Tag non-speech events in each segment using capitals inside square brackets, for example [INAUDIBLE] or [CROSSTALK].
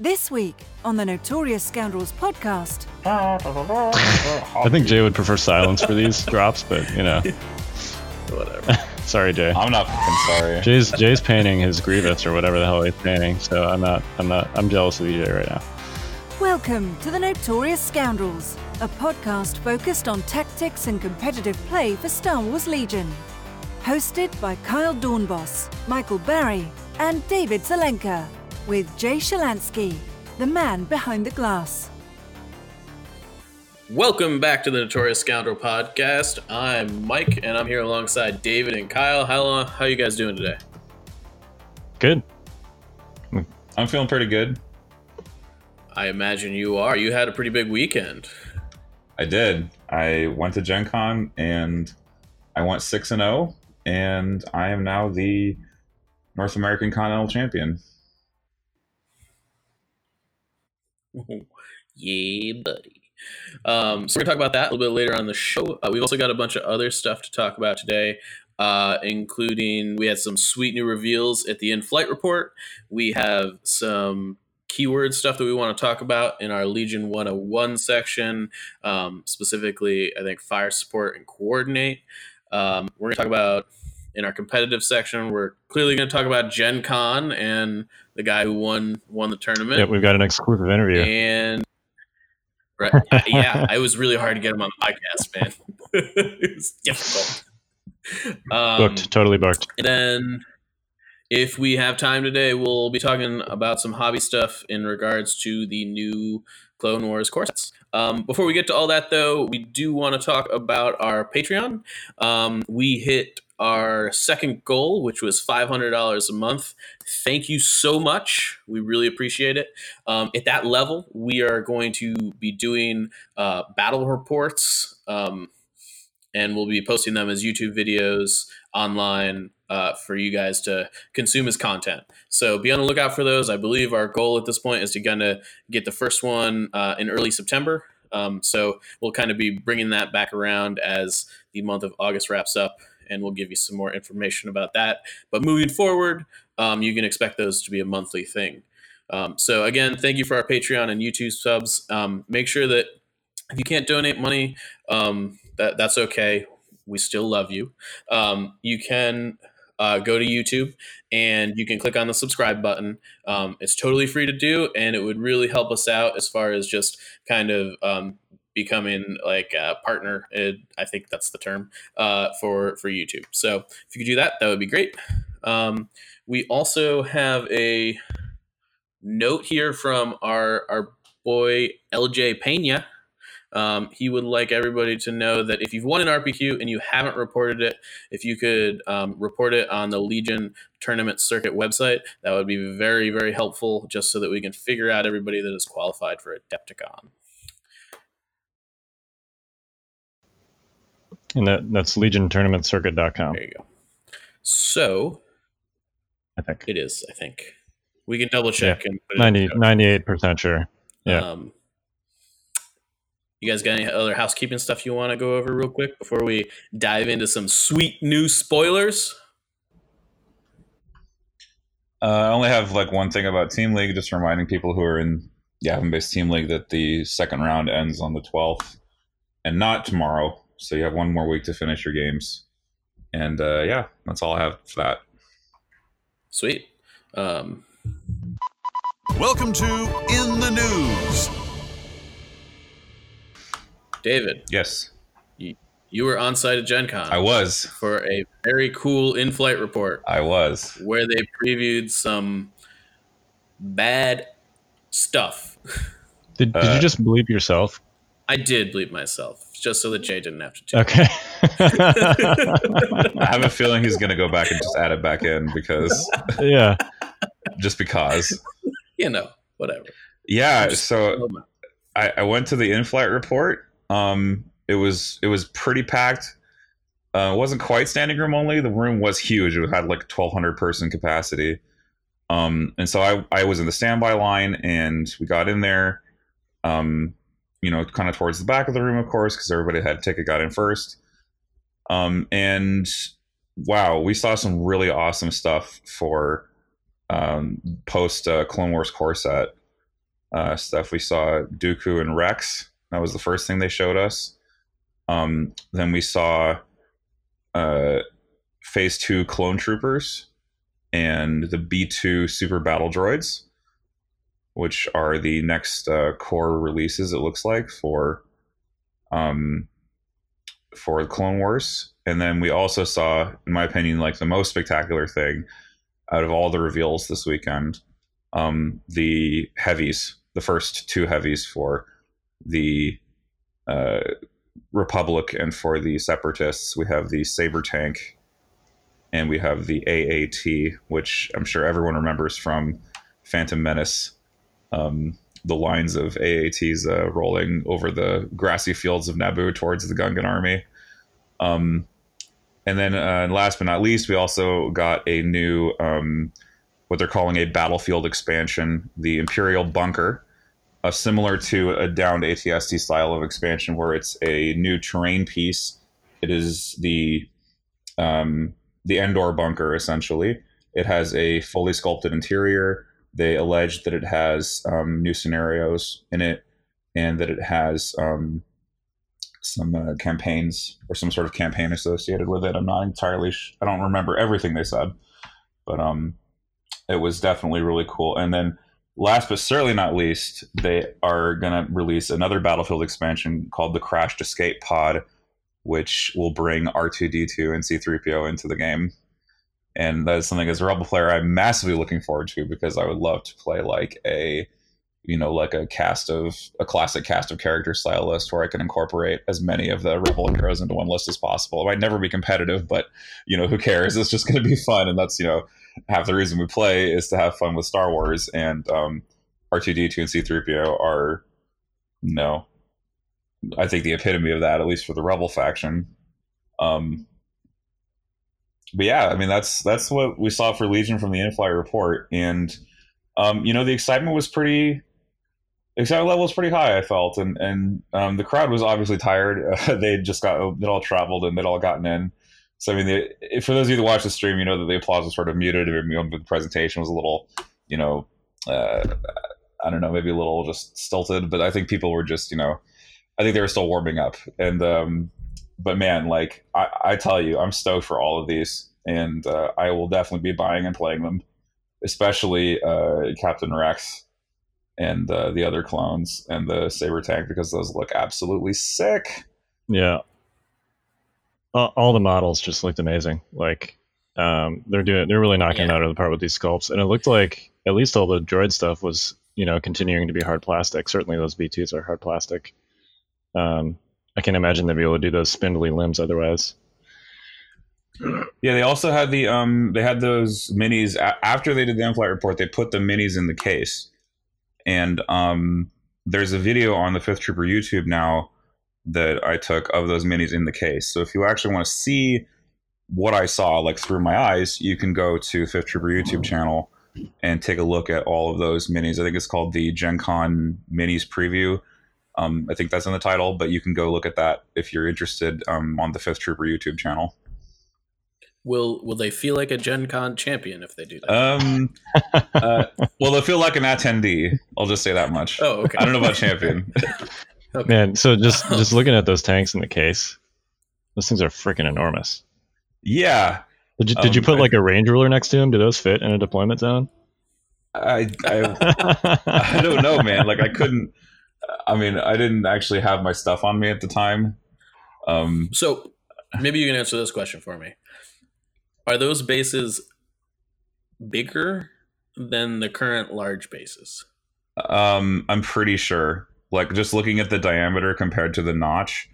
This week on the Notorious Scoundrels podcast. I think Jay would prefer silence for these [LAUGHS] drops, but you know. Whatever. [LAUGHS] sorry, Jay. I'm not fucking sorry. Jay's Jay's painting his Grievous or whatever the hell he's painting, so I'm not I'm not I'm jealous of you, Jay, right now. Welcome to the Notorious Scoundrels, a podcast focused on tactics and competitive play for Star Wars Legion. Hosted by Kyle Dornbos, Michael Barry, and David Zelenka, with Jay Shalansky, the man behind the glass. Welcome back to the Notorious Scoundrel podcast. I'm Mike, and I'm here alongside David and Kyle. How long, how you guys doing today? Good. I'm feeling pretty good. I imagine you are. You had a pretty big weekend. I did. I went to Gen Con and I went 6 and 0 and I am now the North American Continental Champion. [LAUGHS] yeah, buddy. Um, so we're gonna talk about that a little bit later on the show. Uh, we've also got a bunch of other stuff to talk about today, uh, including we had some sweet new reveals at the in-flight report. We have some keyword stuff that we want to talk about in our Legion 101 section, um, specifically, I think fire support and coordinate. Um, we're to talk about in our competitive section. We're clearly going to talk about Gen Con and the guy who won won the tournament. Yep, we've got an exclusive interview. And right, [LAUGHS] yeah, it was really hard to get him on the podcast, man. [LAUGHS] it was difficult. Um, booked, totally booked. And then if we have time today, we'll be talking about some hobby stuff in regards to the new Clone Wars core sets. Um, before we get to all that, though, we do want to talk about our Patreon. Um, we hit our second goal, which was $500 a month. Thank you so much. We really appreciate it. Um, at that level, we are going to be doing uh, battle reports um, and we'll be posting them as YouTube videos online uh, for you guys to consume as content. So be on the lookout for those. I believe our goal at this point is to kind of get the first one uh, in early September. Um, so we'll kind of be bringing that back around as the month of August wraps up and we'll give you some more information about that. But moving forward, um, you can expect those to be a monthly thing. Um, so again, thank you for our Patreon and YouTube subs. Um, make sure that if you can't donate money, um, that that's okay. We still love you. Um, you can uh, go to YouTube and you can click on the subscribe button. Um, it's totally free to do, and it would really help us out as far as just kind of um, becoming like a partner. I think that's the term uh, for for YouTube. So if you could do that, that would be great. Um, we also have a note here from our our boy LJ Pena. Um, he would like everybody to know that if you've won an RPQ and you haven't reported it, if you could um, report it on the Legion Tournament Circuit website, that would be very, very helpful just so that we can figure out everybody that is qualified for Adepticon. And that, that's legiontournamentcircuit.com. There you go. So, I think it is. I think we can double check yeah. and 90, 98% sure. Yeah. Um, you guys got any other housekeeping stuff you want to go over real quick before we dive into some sweet new spoilers? Uh, I only have like one thing about Team League, just reminding people who are in Yavin based Team League that the second round ends on the 12th and not tomorrow. So you have one more week to finish your games. And uh, yeah, that's all I have for that. Sweet. Um, Welcome to In the News. David, Yes, you, you were on site at Gen Con I was. for a very cool in flight report I was. where they previewed some bad stuff. Did, did uh, you just bleep yourself? I did bleep myself just so that Jay didn't have to. Too. Okay. I have a feeling he's going to go back and just add it back in because [LAUGHS] yeah. just because. You know, whatever. Yeah. So I, I went to the in-flight report. Um, it was it was pretty packed. Uh, it wasn't quite standing room only. The room was huge. It had like twelve hundred person capacity. Um, and so I I was in the standby line, and we got in there. Um, you know, kind of towards the back of the room, of course, because everybody had ticket got in first. Um, and wow, we saw some really awesome stuff for um, post uh, Clone Wars core set. uh, stuff. We saw Dooku and Rex. That was the first thing they showed us. Um, then we saw uh, Phase Two clone troopers and the B two super battle droids, which are the next uh, core releases. It looks like for um, for Clone Wars. And then we also saw, in my opinion, like the most spectacular thing out of all the reveals this weekend, um, the heavies, the first two heavies for the uh, Republic and for the Separatists. We have the Saber Tank and we have the AAT, which I'm sure everyone remembers from Phantom Menace. Um, the lines of AATs uh, rolling over the grassy fields of Naboo towards the Gungan army. Um, and then, uh, last but not least, we also got a new, um, what they're calling a battlefield expansion, the Imperial Bunker, uh, similar to a downed ATST style of expansion where it's a new terrain piece. It is the um, the Endor bunker essentially. It has a fully sculpted interior. They allege that it has um, new scenarios in it, and that it has um, some uh, campaigns or some sort of campaign associated with it. I'm not entirely. Sh- I don't remember everything they said, but um, it was definitely really cool. And then, last but certainly not least, they are going to release another Battlefield expansion called the Crashed Escape Pod, which will bring R2D2 and C3PO into the game and that is something as a rebel player i'm massively looking forward to because i would love to play like a you know like a cast of a classic cast of character style list where i can incorporate as many of the rebel heroes into one list as possible. It might never be competitive but you know who cares? It's just going to be fun and that's you know half the reason we play is to have fun with star wars and um, r2d2 and c3po are no i think the epitome of that at least for the rebel faction. Um, but yeah, I mean that's that's what we saw for Legion from the in-flight report, and um, you know the excitement was pretty. Excitement level was pretty high, I felt, and and um, the crowd was obviously tired. Uh, [LAUGHS] they just got they'd all traveled and they'd all gotten in. So I mean, the, for those of you that watch the stream, you know that the applause was sort of muted. The presentation was a little, you know, uh, I don't know, maybe a little just stilted. But I think people were just, you know, I think they were still warming up, and um, but man, like I, I tell you, I'm stoked for all of these, and uh, I will definitely be buying and playing them, especially uh, Captain Rex and uh, the other clones and the saber tank because those look absolutely sick. Yeah, uh, all the models just looked amazing. Like um, they're doing, they're really knocking yeah. out of the park with these sculpts, and it looked like at least all the droid stuff was, you know, continuing to be hard plastic. Certainly, those B2s are hard plastic. Um, I can't imagine they'd be able to do those spindly limbs otherwise. Yeah, they also had the um they had those minis after they did the in-flight report. They put the minis in the case, and um there's a video on the Fifth Trooper YouTube now that I took of those minis in the case. So if you actually want to see what I saw like through my eyes, you can go to Fifth Trooper YouTube channel and take a look at all of those minis. I think it's called the Gen Con Minis Preview um, I think that's in the title, but you can go look at that if you're interested um, on the Fifth Trooper YouTube channel. Will Will they feel like a Gen Con champion if they do that? Um, [LAUGHS] uh, well, they'll feel like an attendee. I'll just say that much. Oh, okay. I don't know about champion. [LAUGHS] okay. Man, so just [LAUGHS] just looking at those tanks in the case, those things are freaking enormous. Yeah. Did you, did um, you put like a range ruler next to them? Do those fit in a deployment zone? I I, I don't know, man. Like I couldn't. I mean, I didn't actually have my stuff on me at the time. Um, so maybe you can answer this question for me. Are those bases bigger than the current large bases? Um, I'm pretty sure. Like just looking at the diameter compared to the notch,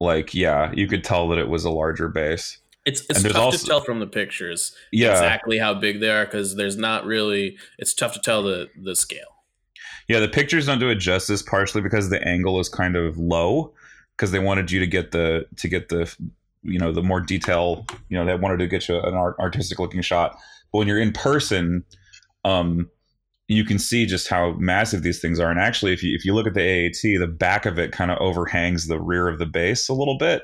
like yeah, you could tell that it was a larger base. It's it's tough also, to tell from the pictures yeah. exactly how big they are because there's not really. It's tough to tell the the scale. Yeah, the pictures don't do it justice, partially because the angle is kind of low, because they wanted you to get the to get the you know the more detail. You know, they wanted to get you an art, artistic looking shot. But when you're in person, um, you can see just how massive these things are. And actually, if you if you look at the AAT, the back of it kind of overhangs the rear of the base a little bit,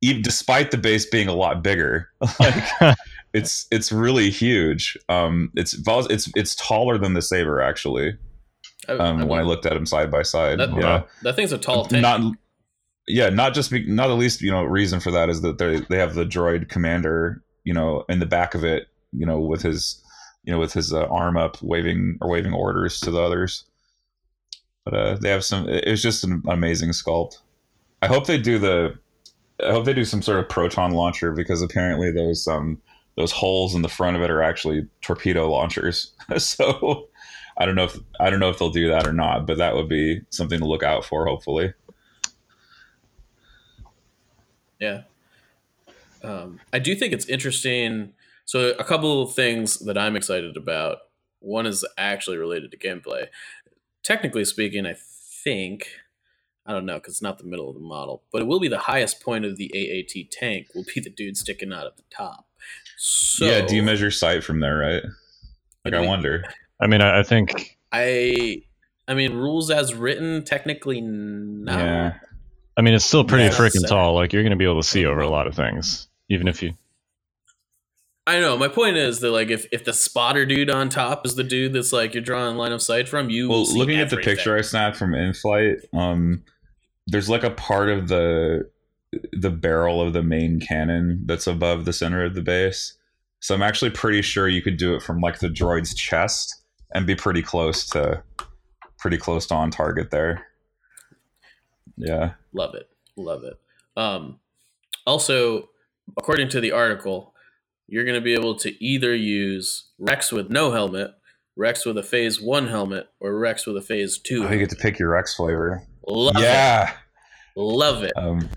even despite the base being a lot bigger. [LAUGHS] like, [LAUGHS] it's it's really huge. Um, it's it's it's taller than the saber actually. Um, I when I looked at them side by side. That- yeah, that thing's a tall tank. not yeah, not just be, not the least you know reason for that is that they they have the droid commander you know in the back of it you know with his you know with his uh, arm up waving or waving orders to the others. But uh, they have some. it- It's just an amazing sculpt. I hope they do the. I hope they do some sort of proton launcher because apparently those um those holes in the front of it are actually torpedo launchers. [LAUGHS] so I don't know if I don't know if they'll do that or not, but that would be something to look out for. Hopefully. Yeah. Um, I do think it's interesting. So, a couple of things that I'm excited about. One is actually related to gameplay. Technically speaking, I think, I don't know because it's not the middle of the model, but it will be the highest point of the AAT tank, will be the dude sticking out at the top. So, yeah. Do you measure sight from there, right? Like I we- wonder. I mean, I, I think I, I mean, rules as written, technically, no. Yeah. I mean it's still pretty Yeah, freaking so- tall. Like you're going to be able to see over a lot of things, even if you. I know. My point is that like if, if the spotter dude on top is the dude that's like you're drawing line of sight from, you Well, will see looking at the everything. picture I snapped from in flight, um, there's like a part of the the barrel of the main cannon that's above the center of the base. So I'm actually pretty sure you could do it from like the droid's chest and be pretty close to pretty close to on target there. Yeah. Love it. Love it. Um, also, according to the article, you're going to be able to either use Rex with no helmet, Rex with a Phase 1 helmet, or Rex with a Phase 2 Oh, you get to pick your Rex flavor. Love yeah. it. Love it. Um,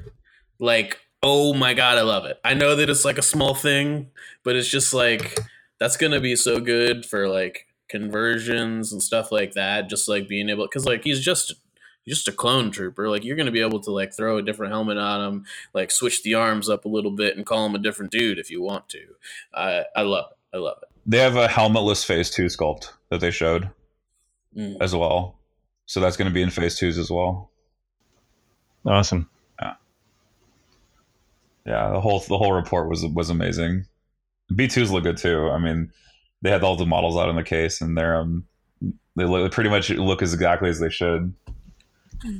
Like, oh my God, I love it. I know that it's like a small thing, but it's just like, that's going to be so good for like conversions and stuff like that. Just like being able, because like he's just. Just a clone trooper, like you're gonna be able to like throw a different helmet on him, like switch the arms up a little bit and call him a different dude if you want to. I I love it. I love it. they have a helmetless phase two sculpt that they showed Mm. as well. So that's going to be in phase twos as well. Awesome. Yeah, Yeah, the whole the whole report was was amazing. B twos look good too. I mean, they had all the models out in the case, and they're um they look, they pretty much look as exactly as they should.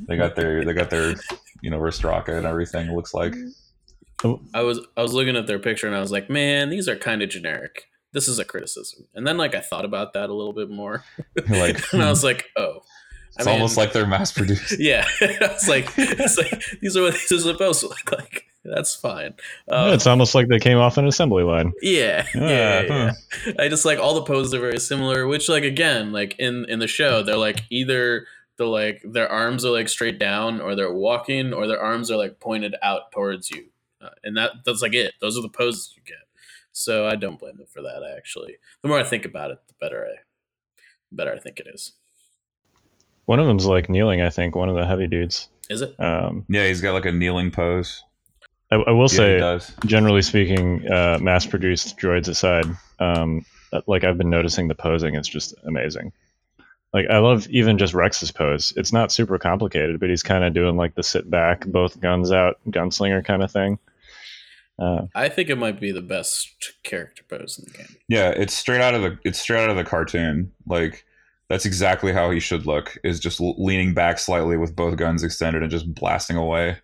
They got their they got their you know wrist rocket and everything. It looks like I was I was looking at their picture and I was like, man, these are kind of generic. This is a criticism. And then like I thought about that a little bit more, like [LAUGHS] and I was like, oh, it's almost like they're mass produced. [LAUGHS] yeah. [LAUGHS] I was like, it's like these are what these are supposed to look like. That's fine. Yeah, Um, it's almost like they came off an assembly line. Yeah, yeah, Yeah, yeah, huh. yeah. I just like all the poses are very similar. Which, like, again, like in in the show, they're like either the like their arms are like straight down, or they're walking, or their arms are like pointed out towards you, uh, and that that's like it. Those are the poses you get. So I don't blame them for that. Actually, the more I think about it, the better I, the better I think it is. One of them's like kneeling. I think one of the heavy dudes. Is it? Um, Yeah, he's got like a kneeling pose. I, I will Yeah, say, does. generally speaking, uh, mass-produced droids aside, um, like I've been noticing the posing is just amazing. Like I love even just Rex's pose. It's not super complicated, but he's kind of doing like the sit back, both guns out, gunslinger kind of thing. Uh, I think it might be the best character pose in the game. Yeah, it's straight out of the it's straight out of the cartoon. Like that's exactly how he should look. Is just leaning back slightly with both guns extended and just blasting away.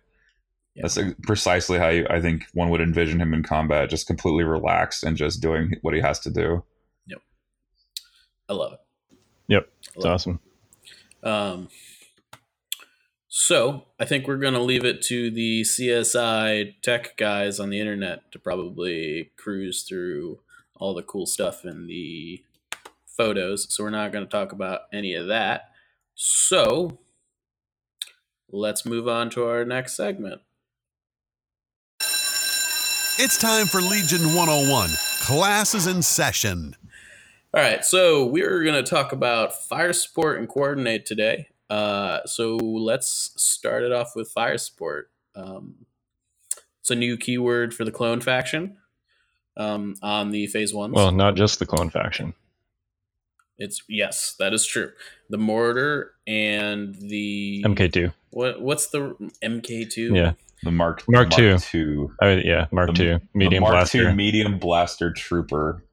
Yeah. That's like, precisely how you, I think one would envision him in combat, just completely relaxed and just doing what he has to do. Yep. I love it. Yep, it's love it. awesome. Um, so I think we're gonna leave it to the CSI tech guys on the internet to probably cruise through all the cool stuff in the photos. So we're not gonna talk about any of that. So let's move on to our next segment. It's time for Legion 101. Class is in session. All right, so we're going to talk about fire support and coordinate today. Uh, so let's start it off with fire support. Um, it's a new keyword for the clone faction um, on the phase one. Well, not just the clone faction. It's yes, that is true. The mortar and the MK2. What what's the MK two? Yeah, The Mark Mark II. two I, oh, yeah, Mark The- II, medium the Mark blaster. II medium blaster trooper.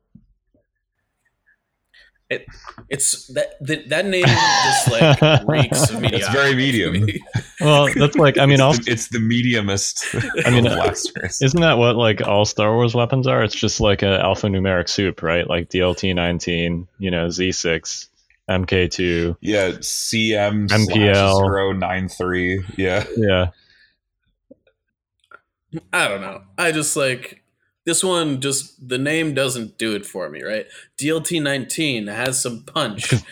It, it's that, that that name just like [LAUGHS] reeks of mediocrity. It's very medium. [LAUGHS] well, that's like I mean, it's, also, the, it's the mediumest. [LAUGHS] I mean, uh, blasters. isn't that what like all Star Wars weapons are? It's just like an alphanumeric soup, right? Like DLT nineteen, you know, Z six, MK two, yeah, CM MPL. zero nine three. Yeah, yeah. I don't know. I just like this one. Just the name doesn't do it for me, right? DLT nineteen has some punch. [LAUGHS]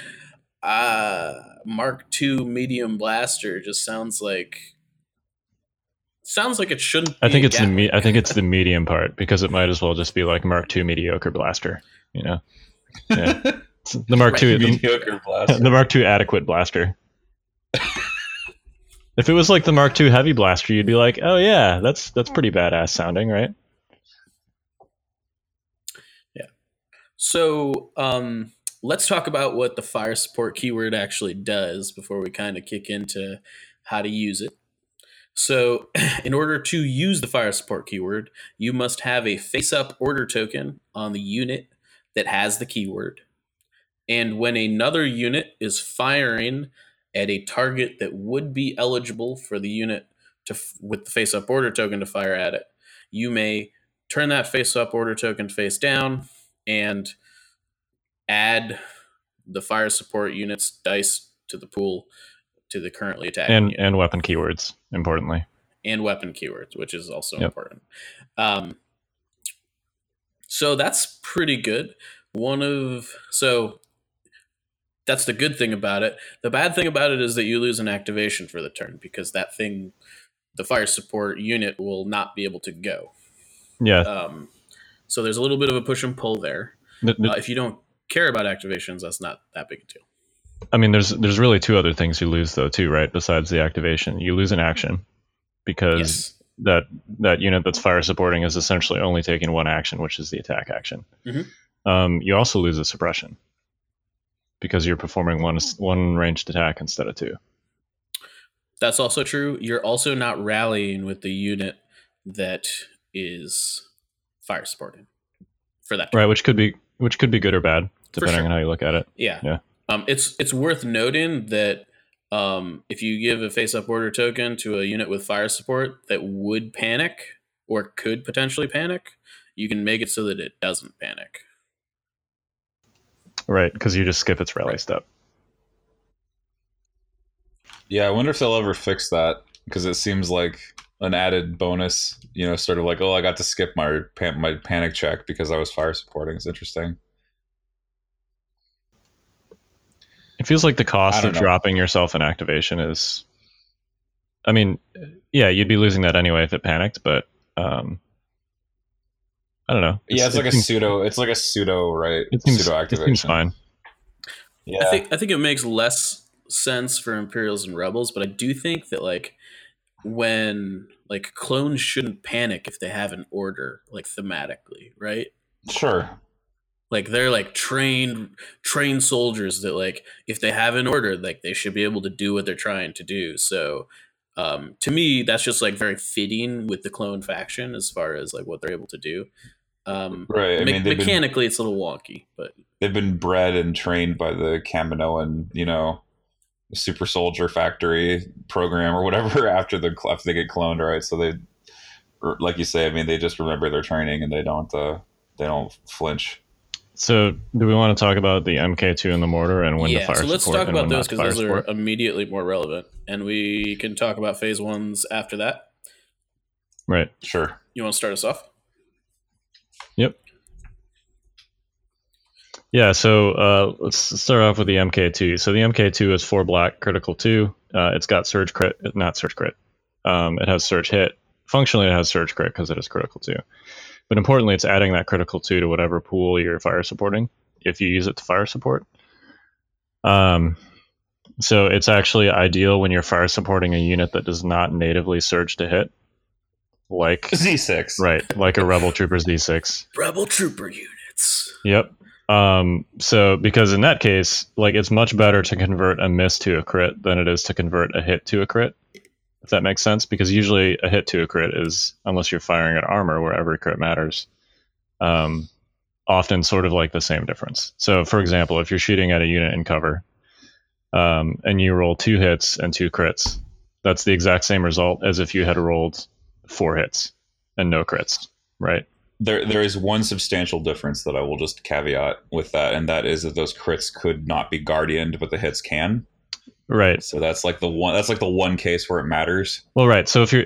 Uh Mark II medium blaster just sounds like sounds like it shouldn't. I think a it's the me- I think it's the medium part because it might as well just be like Mark II mediocre blaster, you know. Yeah. [LAUGHS] The Mark II, the, mediocre blaster. [LAUGHS] the Mark II adequate blaster. if it was like the Mark II heavy blaster, you'd be like, "Oh yeah, that's that's pretty badass sounding, right?" So um, let's talk about what the fire support keyword actually does before we kind of kick into how to use it. So, [CLEARS THROAT] in order to use the fire support keyword, you must have a face up order token on the unit that has the keyword. And when another unit is firing at a target that would be eligible for the unit to with the face up order token to fire at it, you may turn that face up order token face down and add the fire support unit's dice to the pool to the currently attacking And unit and weapon keywords, importantly. and weapon keywords, which is also Yep. important. Um, so that's pretty good. One of so that's the good thing about it. The bad thing about it is that you lose an activation for the turn because that thing, the fire support unit, will not be able to go. Yeah. Um, so there's a little bit of a push and pull there. Th- th- Uh, if you don't care about activations, that's not that big a deal. I mean, there's there's really two other things you lose though too, right? Besides the activation, you lose an action because Yes. that that unit that's fire supporting is essentially only taking one action, which is the attack action. Mhm. Um, you also lose a suppression because you're performing one one ranged attack instead of two. That's also true. You're also not rallying with the unit that is fire supporting for that. turn. Right, which could be which could be good or bad depending sure. on how you look at it. Yeah. Yeah. Um, it's it's worth noting that um, if you give a face up order token to a unit with fire support that would panic or could potentially panic, you can make it so that it doesn't panic. Right, because you just skip its rally Right. step. Yeah, I wonder if they'll ever fix that because it seems like an added bonus. You know, sort of like, oh, I got to skip my pan- my panic check because I was fire supporting. It's interesting. It feels like the cost of know. dropping yourself in activation is. I mean, yeah, you'd be losing that anyway if it panicked, but um, I don't know. yeah, it's it like a seems- pseudo. It's like a pseudo, right? It seems, pseudo it activation. seems fine. Yeah, I think I think it makes less sense for Imperials and Rebels, but I do think that like when like clones shouldn't panic if they have an order, like thematically, right? sure. Like they're like trained trained soldiers that like if they have an order, like they should be able to do what they're trying to do. So um, to me, that's just like very fitting with the clone faction as far as like what they're able to do. Um, Right. I me- mean, they've been mechanically, it's a little wonky, but they've been bred and trained by the Kaminoan, you know, super soldier factory program or whatever [LAUGHS] after the after they get cloned, right? So they, like you say, I mean, they just remember their training and they don't uh, they don't flinch. So, do we want to talk about the MK2 and the mortar and when to yeah, fire so let's talk about those because those support? are immediately more relevant, and we can talk about phase ones after that. Right. Sure. You want to start us off? Yep. Yeah, so uh, let's start off with the MK2. So the MK2 is four black, critical two. Uh, it's got surge crit, not surge crit. Um, it has surge hit. Functionally, it has surge crit because it is critical two. But importantly, it's adding that critical two to whatever pool you're fire supporting if you use it to fire support. Um, so it's actually ideal when you're fire supporting a unit that does not natively surge to hit, like Z six. right, like a Rebel Troopers Z6. Rebel trooper units. Yep. Um, so because in that case, like it's much better to convert a miss to a crit than it is to convert a hit to a crit. If that makes sense, because usually a hit to a crit is unless you're firing at armor where every crit matters. Um, often sort of like the same difference. So, for example, if you're shooting at a unit in cover um, and you roll two hits and two crits, that's the exact same result as if you had rolled four hits and no crits, right? There, there is one substantial difference that I will just caveat with that, and that is that those crits could not be guardianed, but the hits can. Right. So that's like the one. That's like the one case where it matters. Well, right. So if you're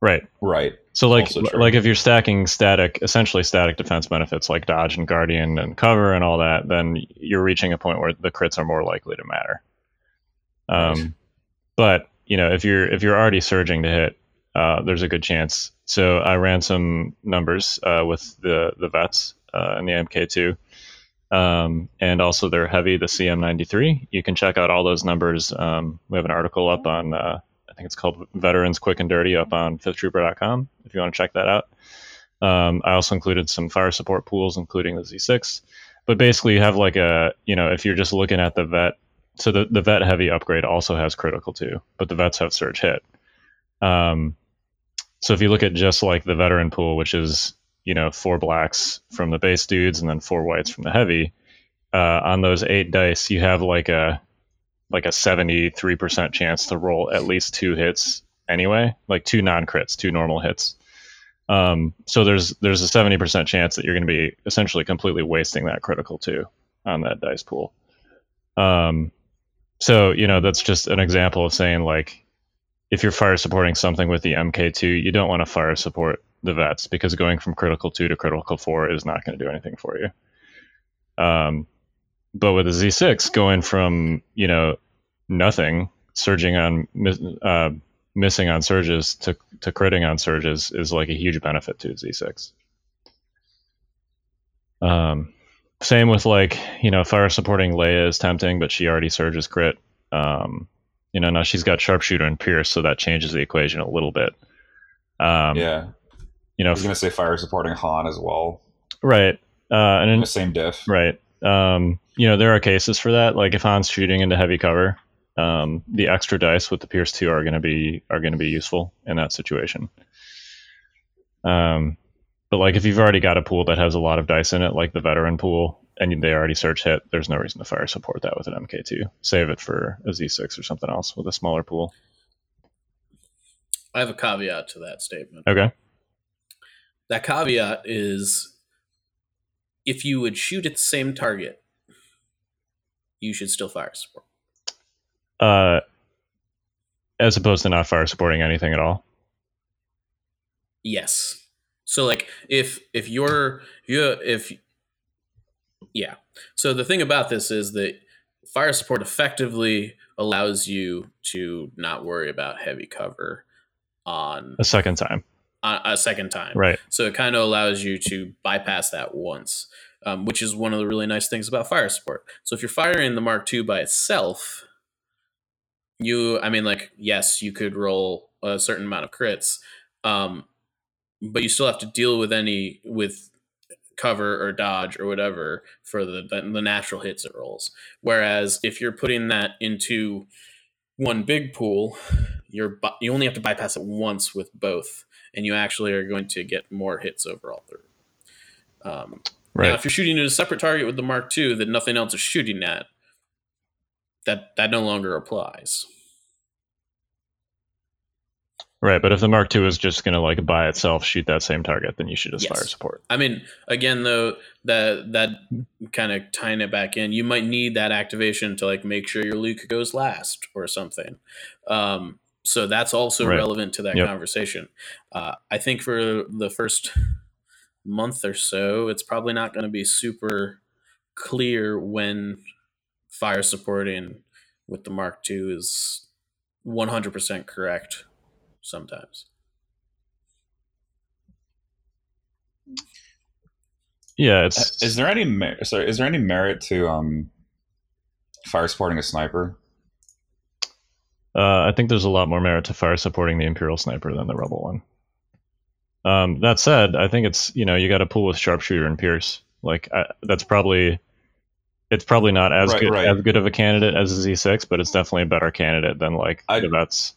right, Right. so like like if you're stacking static, essentially static defense benefits like dodge and guardian and cover and all that, then you're reaching a point where the crits are more likely to matter. Um, Right. but you know if you're if you're already surging to hit, uh, there's a good chance. So I ran some numbers uh, with the the vets uh, and the MK2. Um, and also their heavy, the CM93. You can check out all those numbers. Um, we have an article up on, uh, I think it's called Veterans Quick and Dirty up on fifthtrooper.com if you want to check that out. Um, I also included some fire support pools, including the Z6. But basically, you have like a, you know, if you're just looking at the vet, so the, the vet heavy upgrade also has critical too, but the vets have surge hit. Um, so if you look at just like the veteran pool, which is you know four blacks from the base dudes and then four whites from the heavy, uh, on those eight dice you have like a like a seventy three percent chance to roll at least two hits anyway, like two non crits, two normal hits. Um, so there's there's a seventy percent chance that you're going to be essentially completely wasting that critical two on that dice pool. Um, so you know that's just an example of saying like if you're fire supporting something with the MK2, you don't want to fire support the vets because going from critical two to critical four is not going to do anything for you. Um, but with a Z6, going from you know nothing, surging on uh, missing on surges to to critting on surges is like a huge benefit to Z6. Um, same with like you know fire supporting Leia is tempting, but she already surges crit. Um, you know now she's got sharpshooter and pierce, so that changes the equation a little bit. Um, yeah. you I know, was gonna say fire supporting Han as well. right. Uh, and In in, the same diff. Right. Um, you know, there are cases for that. Like if Han's shooting into heavy cover, um, the extra dice with the Pierce two are going to be are going to be useful in that situation. Um, but like if you've already got a pool that has a lot of dice in it, like the veteran pool, and they already surge hit, there's no reason to fire support that with an MK2. Save it for a Z6 or something else with a smaller pool. I have a caveat to that statement. Okay. That caveat is if you would shoot at the same target, you should still fire support. Uh, as opposed to not fire supporting anything at all. Yes. So like if if you're you if yeah. So the thing about this is that fire support effectively allows you to not worry about heavy cover on A second time. a, a second time. Right. So it kind of allows you to bypass that once, um, which is one of the really nice things about fire support. So if you're firing the Mark II by itself, you, I mean, like, yes, you could roll a certain amount of crits, um, but you still have to deal with any with cover or dodge or whatever for the the, the natural hits it rolls. Whereas if you're putting that into one big pool, you're bu- you only have to bypass it once with both, and you actually are going to get more hits overall through. Um, Right. Now, if you're shooting at a separate target with the Mark II that nothing else is shooting at, that that no longer applies. Right, but if the Mark II is just going to like by itself shoot that same target, then you should just Yes. fire support. I mean, again, though, that that kind of tying it back in, you might need that activation to like make sure your Luke goes last or something. Um, so that's also Right. relevant to that Yep. conversation. Uh, I think for the first month or so, it's probably not going to be super clear when fire supporting with the Mark II is 100% correct sometimes. Yeah, it's Is there any mer- sorry? Is there any merit to um, fire supporting a sniper? Uh, I think there's a lot more merit to fire supporting the Imperial Sniper than the Rebel one. Um, that said, I think it's you know you got to pull with Sharpshooter and Pierce. Like I, that's probably it's probably not as Right, good right. as good of a candidate as a Z6, but it's definitely a better candidate than like I- the vets.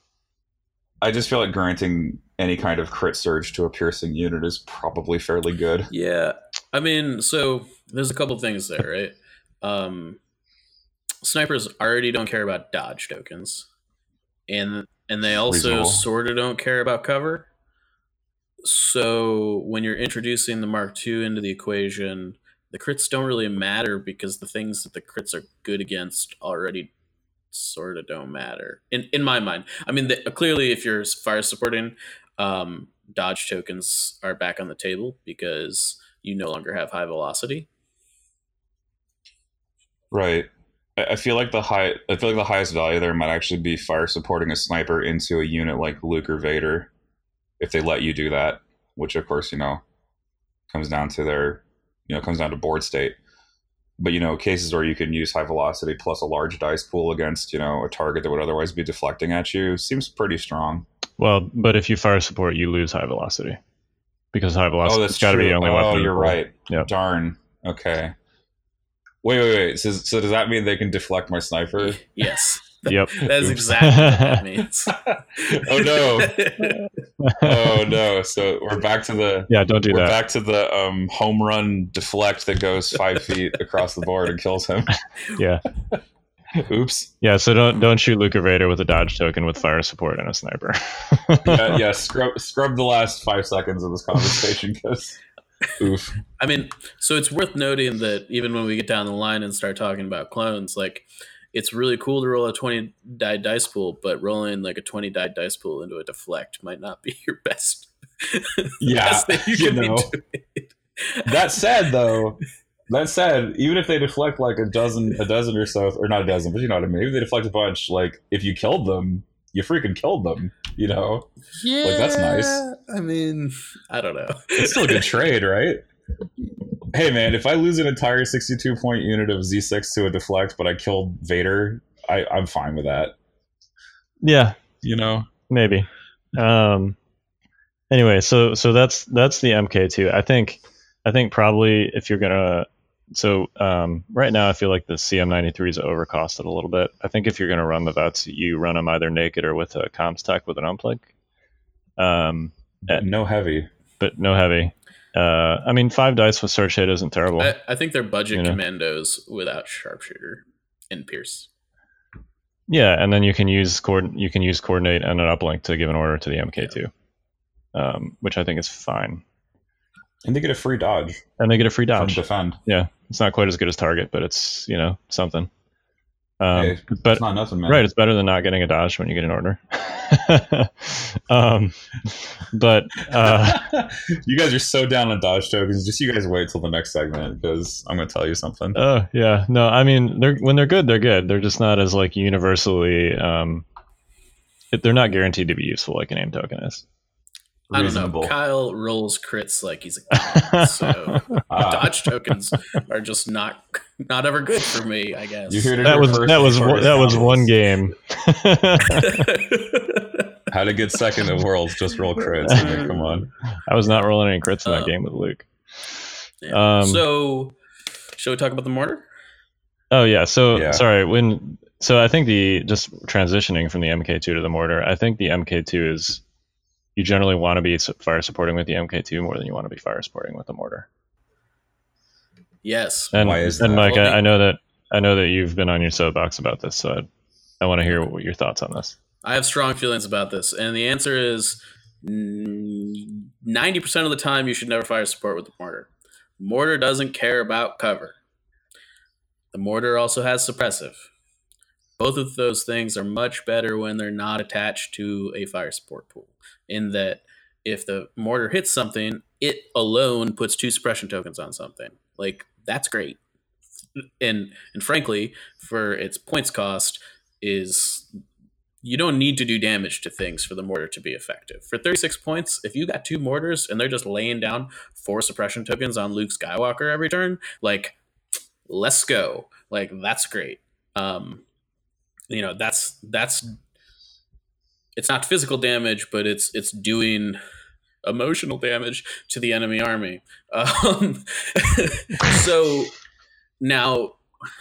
I just feel like granting any kind of crit surge to a piercing unit is probably fairly good. Yeah, I mean, so there's a couple things there, [LAUGHS] right? Um, snipers already don't care about dodge tokens, and and they also Reasonable. sort of don't care about cover. So when you're introducing the Mark II into the equation, the crits don't really matter because the things that the crits are good against already sort of don't matter in in my mind. I mean, the, clearly, if you're fire supporting, um, dodge tokens are back on the table because you no longer have high velocity. Right. I feel like the high. I feel like the highest value there might actually be fire supporting a sniper into a unit like Luke or Vader, if they let you do that. Which, of course, you know, comes down to their, you know, comes down to board state. But you know, cases where you can use high velocity plus a large dice pool against you know a target that would otherwise be deflecting at you seems pretty strong. Well, but if you fire support, you lose high velocity because high oh, velocity oh, has that's got to be the only oh, weapon. in the you're pool. right. Yep. Darn. Okay. Wait, wait, wait. So, so does that mean they can deflect my sniper? [LAUGHS] Yes, Yep. [LAUGHS] that's Oops. exactly what that [LAUGHS] means. oh no. [LAUGHS] Oh no. So we're back to the Yeah, don't do we're that. back to the um, home run deflect that goes five feet across the board and kills him. Yeah, Oops. yeah. So don't don't shoot Luca or Vader with a dodge token with fire support and a sniper. Yeah, yeah. Scrub scrub the last five seconds of this conversation because oof. I mean, so it's worth noting that even when we get down the line and start talking about clones, like it's really cool to roll a 20 die dice pool, but rolling like a 20 die dice pool into a deflect might not be [LAUGHS] your best. Yeah, best thing you you know. be. That said, [LAUGHS] though, that said, even if they deflect like a dozen, a dozen or so, or not a dozen, but you know what I mean. Maybe they deflect a bunch. Like if you killed them, you freaking killed them. You know, Yeah, Like, that's nice. I mean, I don't know. it's still a good [LAUGHS] trade, right? Hey man, if I lose an entire sixty-two point unit of Z6 to a deflect, but I killed Vader, I, I'm fine with that. yeah, You know, maybe. Um. Anyway, so so that's that's the MK2. I think I think probably if you're gonna so um, right now I feel like the CM93 is overcosted a little bit. I think if you're gonna run the vets, you run them either naked or with a comms tech with an uplink. Um, Eh. no heavy. but no heavy. Uh, I mean, five dice with surge hit isn't terrible. I, I think they're budget You know? commandos without sharpshooter and pierce. Yeah, and then you can use coord- you can use coordinate and an uplink to give an order to the MK2, um, which I think is fine. And they get a free dodge And they get a free from dodge. defend. Yeah, it's not quite as good as target, but it's you know something. Um, Hey, but It's not nothing, man. right, it's better than not getting a dodge when you get an order. [LAUGHS] um, but uh, [LAUGHS] you guys are so down on dodge tokens. Just you guys wait till the next segment because I'm going to tell you something. Oh yeah, no, I mean they're when they're good, they're good. They're just not as like universally. Um, it- they're not guaranteed to be useful like an aim token is. I don't Reasonable. know. Kyle rolls crits like he's a [LAUGHS] god, so Ah, dodge tokens are just not not ever good for me. I guess. you heard it That was that was before that was one game. How to get second at Worlds? Just roll crits. I mean, come on. I was not rolling any crits in that Um, game with Luke. Yeah. Um, so, shall we talk about the mortar? Oh yeah. So Yeah. sorry. When so I think the just transitioning from the MK2 to the mortar. I think the MK2 is you generally want to be fire supporting with the MK2 more than you want to be fire supporting with the mortar. Yes. And Why is and that? Mike, Well, I, I know that I know that you've been on your soapbox about this, so I, I want to hear what your thoughts on this. I have strong feelings about this, and the answer is ninety percent of the time you should never fire support with the mortar. Mortar doesn't care about cover. The mortar also has suppressive. Both of those things are much better when they're not attached to a fire support pool. In that, if the mortar hits something, it alone puts two suppression tokens on something. Like that's great. And and frankly, for its points cost, is you don't need to do damage to things for the mortar to be effective. For 36 points, if you got two mortars and they're just laying down four suppression tokens on Luke Skywalker every turn, like let's go. Like that's great. Um you know, that's that's it's not physical damage, but it's it's doing emotional damage to the enemy army. [LAUGHS] Um, so now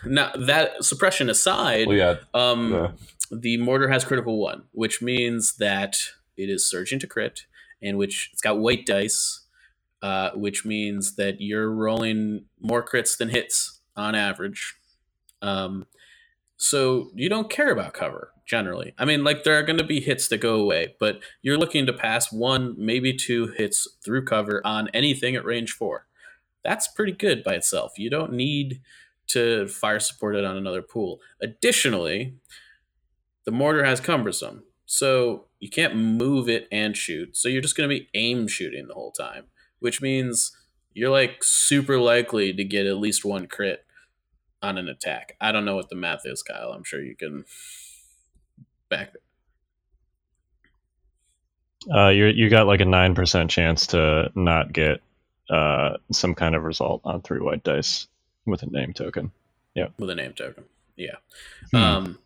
now that suppression aside, Well, yeah. um, the- the mortar has critical one, which means that it is surging to crit, and which it's got white dice. uh, which means that you're rolling more crits than hits on average. Um, so you don't care about cover generally. I mean, like there are going to be hits that go away, but you're looking to pass one, maybe two hits through cover on anything at range four. That's pretty good by itself. You don't need to fire support it on another pool. Additionally, the mortar has cumbersome, so you can't move it and shoot. So you're just going to be aim shooting the whole time, which means you're like super likely to get at least one crit on an attack. I don't know what the math is, Kyle. I'm sure you can back it. Uh, you you got like a nine percent chance to not get uh, some kind of result on three white dice with a name token. Yeah, with a name token. Yeah. Hmm. Um.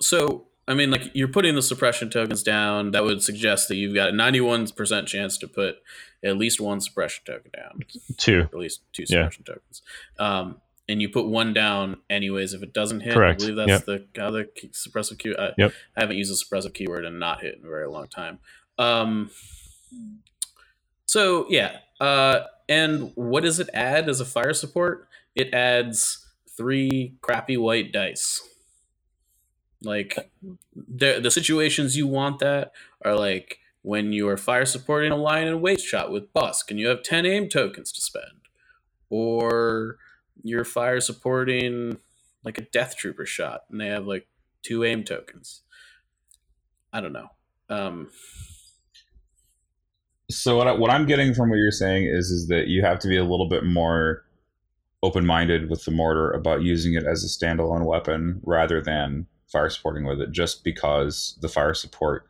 So I mean, like you're putting the suppression tokens down. That would suggest that you've got a 91 percent chance to put at least one suppression token down. two. At least two Yeah. suppression tokens. Um. And you put one down anyways if it doesn't hit. Correct. I believe that's Yep. the how the suppressive key. I, Yep. I haven't used a suppressive keyword and not hit in a very long time. Um. So yeah, uh, and what does it add as a fire support? It adds three crappy white dice. Like the the situations you want that are like when you are fire supporting a line and weight shot with Bosk and you have ten aim tokens to spend, or you're fire supporting like a Death Trooper shot and they have like two aim tokens. I don't know. Um, So what, I, what I'm getting from what you're saying is is that you have to be a little bit more open-minded with the mortar about using it as a standalone weapon rather than fire supporting with it just because the fire support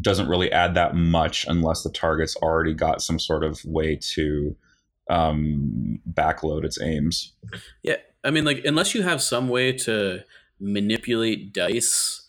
doesn't really add that much unless the target's already got some sort of way to um, backload its aims. Yeah, I mean, like unless you have some way to manipulate dice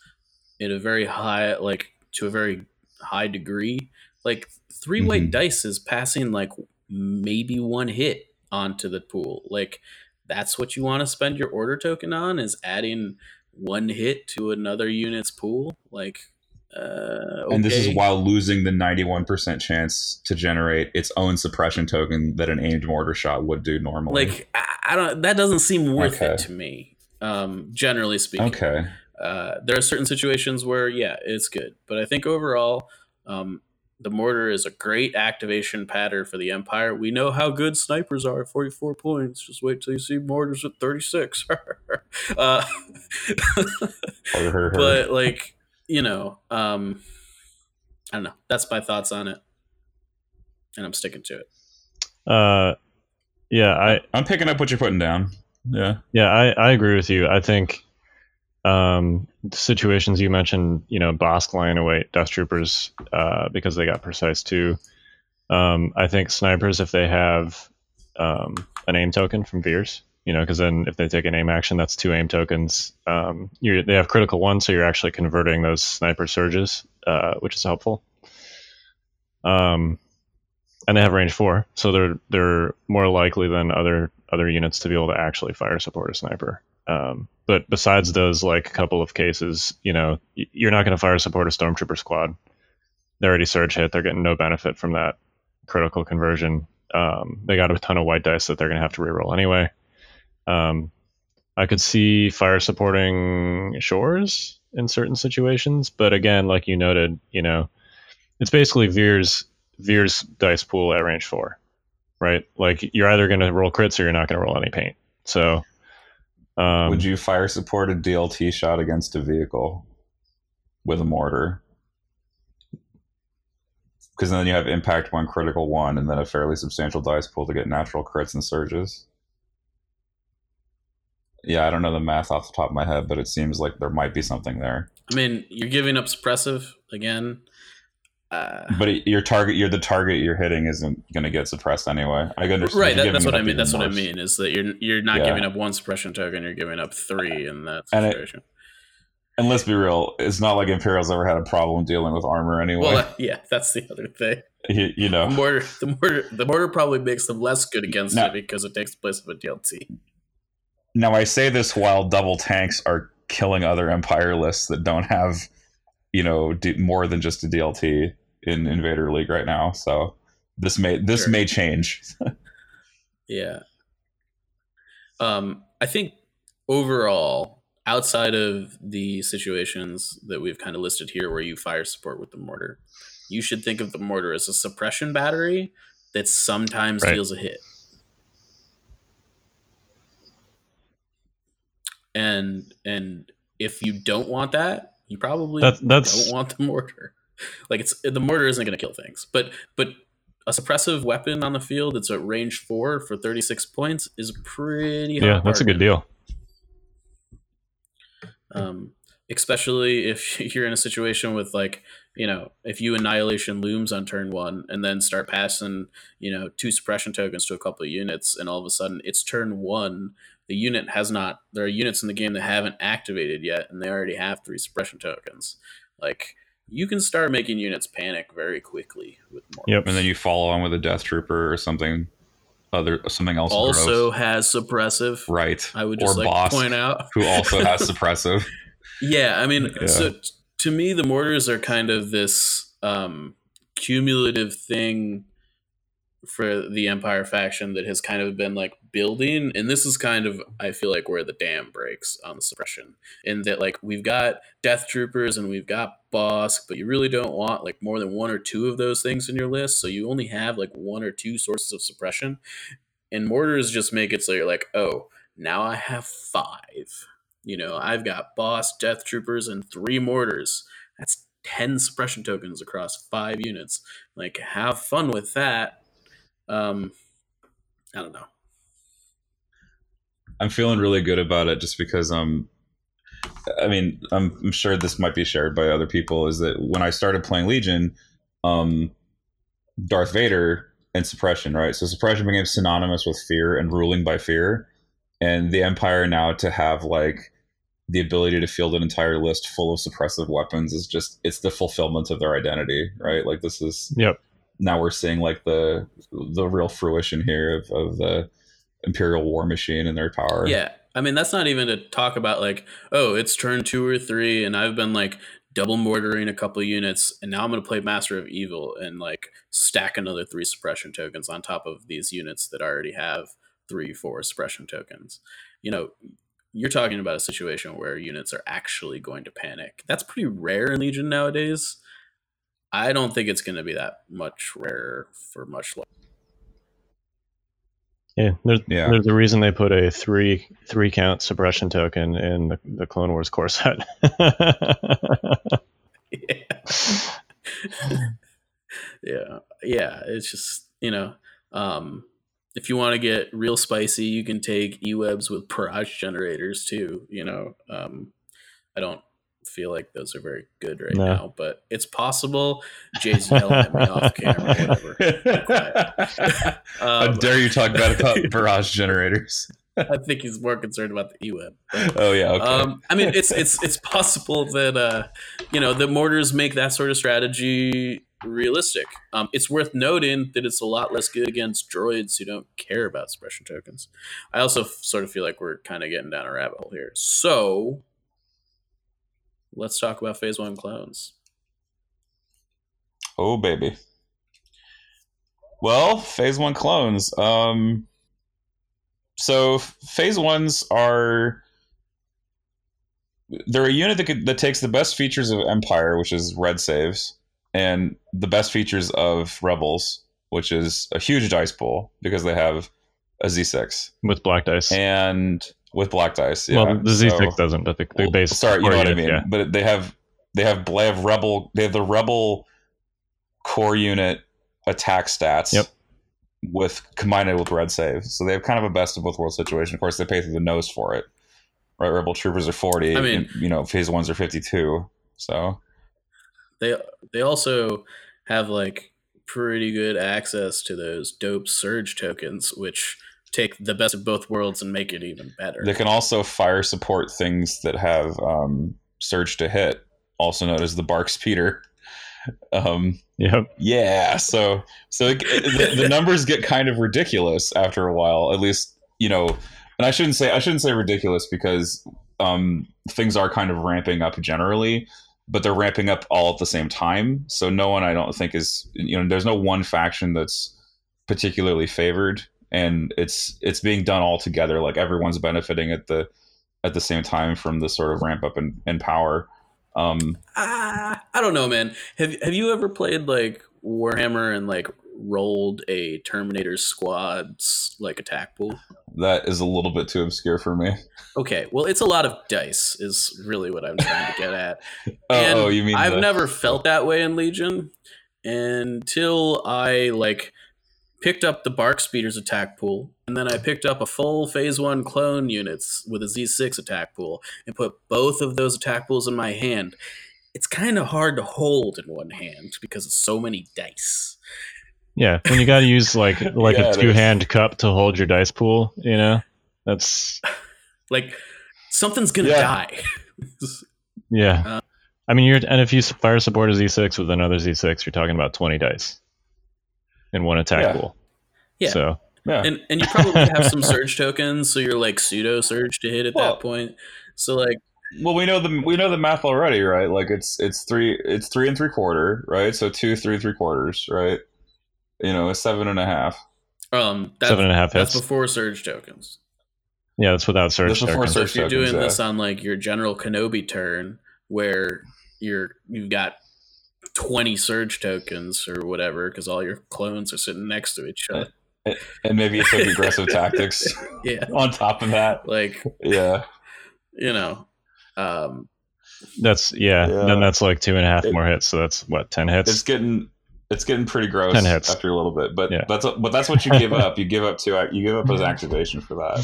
in a very high, like to a very high degree, like 3 white Mhm. dice is passing like maybe one hit onto the pool. Like that's what you want to spend your order token on is adding one hit to another unit's pool. Like, uh, And this is while losing the 91% chance to generate its own suppression token that an aimed mortar shot would do normally. like I, I don't. That doesn't seem worth Okay. it to me. Um, generally speaking. okay. Uh, there are certain situations where, yeah, it's good. But I think overall, um, the mortar is a great activation pattern for the Empire. We know how good snipers are at 44 points. Just wait till you see mortars at 36. [LAUGHS] uh, [LAUGHS] but, like, you know, um, I don't know. That's my thoughts on it. And I'm sticking to it. Uh, yeah, I I'm picking up what you're putting down. Yeah. yeah I, I agree with you. I think um, the situations you mentioned, you know, Bosk lying away, Death Troopers, uh, because they got precise too. Um, I think snipers, if they have um, an aim token from Veers, you know, because then if they take an aim action, that's two aim tokens. Um, they have critical one, so you're actually converting those sniper surges, uh, which is helpful. Um, and they have range four, so they're they're more likely than other other units to be able to actually fire support a sniper. Um, but besides those, like a couple of cases, you know, you're not going to fire support a stormtrooper squad. They already surge hit; they're getting no benefit from that critical conversion. Um, they got a ton of white dice that they're going to have to reroll anyway. Um, I could see fire supporting shores in certain situations, but again, like you noted, you know, it's basically Veer's Veer's dice pool at range four, right? Like you're either going to roll crits or you're not going to roll any paint. So, um, Would you fire support a DLT shot against a vehicle with a mortar? Because then you have impact one, critical one, and then a fairly substantial dice pool to get natural crits and surges. Yeah, I don't know the math off the top of my head, but it seems like there might be something there. I mean, you're giving up suppressive again. Uh, But your target, you're the target you're hitting isn't going to get suppressed anyway. I understand. right, that, that's what I mean. That's what I mean is that you're you're not Yeah. giving up one suppression token. You're giving up three in that And it- situation. And let's be real, it's not like Imperial's ever had a problem dealing with armor anyway. well, uh, [LAUGHS] yeah, that's the other thing. [LAUGHS] you, you know, The mortar, the mortar, the mortar probably makes them less good against No. it because it takes the place of a DLT. Now I say this while double tanks are killing other Empire lists that don't have, you know, d- more than just a DLT in Invader League right now. So this may this Sure. may change. [LAUGHS] Yeah. Um, I think overall, outside of the situations that we've kind of listed here where you fire support with the mortar, you should think of the mortar as a suppression battery that sometimes Right. deals a hit. And and if you don't want that, you probably That's- that's- don't want the mortar. [LAUGHS] Like it's the mortar isn't going to kill things, but but a suppressive weapon on the field that's at range four for 36 points is pretty Yeah, that's a good deal. um, especially if [LAUGHS] you're in a situation with like you know if you annihilation looms on turn one and then start passing you know two suppression tokens to a couple of units and all of a sudden it's turn one the unit has not there are units in the game that haven't activated yet and they already have three suppression tokens like you can start making units panic very quickly with more Yep. and then you follow on with a death trooper or something other something else also gross. has suppressive right i would just or like Bosk to point out who also has [LAUGHS] suppressive Yeah, I mean, Yeah. so t- to me, the mortars are kind of this um, cumulative thing for the Empire faction that has kind of been like building, and this is kind of I feel like where the dam breaks on the suppression, in that like we've got Death Troopers and we've got Bosk but you really don't want like more than one or two of those things in your list, so you only have like one or two sources of suppression, and mortars just make it so you're like, oh, now I have five. You know, I've got Bosk, death troopers, and three mortars. That's 10 suppression tokens across five units. Like, have fun with that. Um, I don't know. I'm feeling really good about it just because um I mean, I'm, I'm sure this might be shared by other people is that when I started playing Legion, um Darth Vader and suppression, right? So suppression became synonymous with fear and ruling by fear. And the Empire now to have like the ability to field an entire list full of suppressive weapons is just it's the fulfillment of their identity, right? Like this is Yep. now we're seeing like the the real fruition here of, of the imperial war machine and their power Yeah. I mean, that's not even to talk about, like, oh, it's turn two or three, and I've been like double mortaring a couple units, and now I'm going to play Master of Evil and like stack another three suppression tokens on top of these units that already have three, four suppression tokens. You know, you're talking about a situation where units are actually going to panic. That's pretty rare in Legion nowadays. I don't think it's going to be that much rarer for much longer. Yeah, there's, Yeah. there's a reason they put a three three count suppression token in the, the Clone Wars core set. [LAUGHS] yeah yeah it's just you know um if you want to get real spicy you can take e-webs with Barrage generators too you know um i don't feel like those are very good right No. now but it's possible jay's yelling at me off [LAUGHS] camera whatever How um, dare you talk bad about [LAUGHS] barrage generators? i think he's more concerned about the e-web Oh yeah, okay. Um, I mean, it's it's it's possible that uh, you know the mortars make that sort of strategy realistic. Um, it's worth noting that it's a lot less good against droids who don't care about suppression tokens. I also f- sort of feel like we're kind of getting down a rabbit hole here. So let's talk about Phase One clones. oh baby. Well, phase one clones. Um, so phase ones are they're a unit that could, that takes the best features of Empire, which is red saves, and the best features of Rebels, which is a huge dice pool because they have a Z6 with black dice. and with black dice. Yeah. well, the Z6 so- doesn't, but the, the Well, base. Sorry, you know what I mean. Yeah. But they have they have they have rebel they have the rebel core unit attack stats. Yep. With combined with red save, so they have kind of a best of both worlds situation. Of course, they pay through the nose for it. Right, rebel troopers are forty. I mean- and, you know, phase ones are fifty-two. So They they also have like pretty good access to those dope surge tokens, which take the best of both worlds and make it even better. they can also fire support things that have um, surge to hit, also known as the Bark Speeder. [LAUGHS] Um, Yep. Yeah, so so it, the, the numbers get kind of ridiculous after a while. At least you know, and I shouldn't say I shouldn't say ridiculous because um, things are kind of ramping up generally. but they're ramping up all at the same time. So no one, I don't think, is you know, there's no one faction that's particularly favored, and it's it's being done all together. Like everyone's benefiting at the at the same time from the sort of ramp up in, in power. Um, Ah, I don't know, man. Have Have you ever played like Warhammer and like rolled a Terminator squad's like attack pool? that is a little bit too obscure for me. Okay, well, it's a lot of dice, is really what I'm trying to get at. [LAUGHS] Oh, oh, you mean I've the- never felt that way in Legion until I like picked up the Bark Speeders attack pool, and then I picked up a full Phase One clone units with a Z6 attack pool, and put both of those attack pools in my hand. It's kind of hard to hold in one hand because of so many dice. Yeah, when you got to use like [LAUGHS] like Yeah, a two hand cup to hold your dice pool, you know, that's [LAUGHS] Like something's gonna Yeah. die. yeah. Uh, I mean, you're and if you fire support a Z6 with another Z6, you're talking about 20 dice in one attack Yeah. pool. Yeah. So Yeah. and and you probably have some surge tokens, so you're like pseudo surge to hit at Well- that point. So like Well, we know the we know the math already, right? Like it's it's three it's three and three quarter, right? So two, three, three quarters, right? You know, it's seven and a half. um that's, seven and a half that's before surge tokens. yeah, that's without surge. That's before tokens. So if you're tokens, doing yeah. this on like your general Kenobi turn, where you're you've got twenty surge tokens or whatever, because all your clones are sitting next to each other. And maybe you took aggressive [LAUGHS] tactics Yeah, on top of that. like Yeah. you know, um, That's yeah, Yeah. Then that's like two and a half It- more hits. So that's what ten hits. It's getting it's getting pretty gross 10 hits. after a little bit. But Yeah. that's but that's what you give up. You give up to you give up as [LAUGHS] activation for that.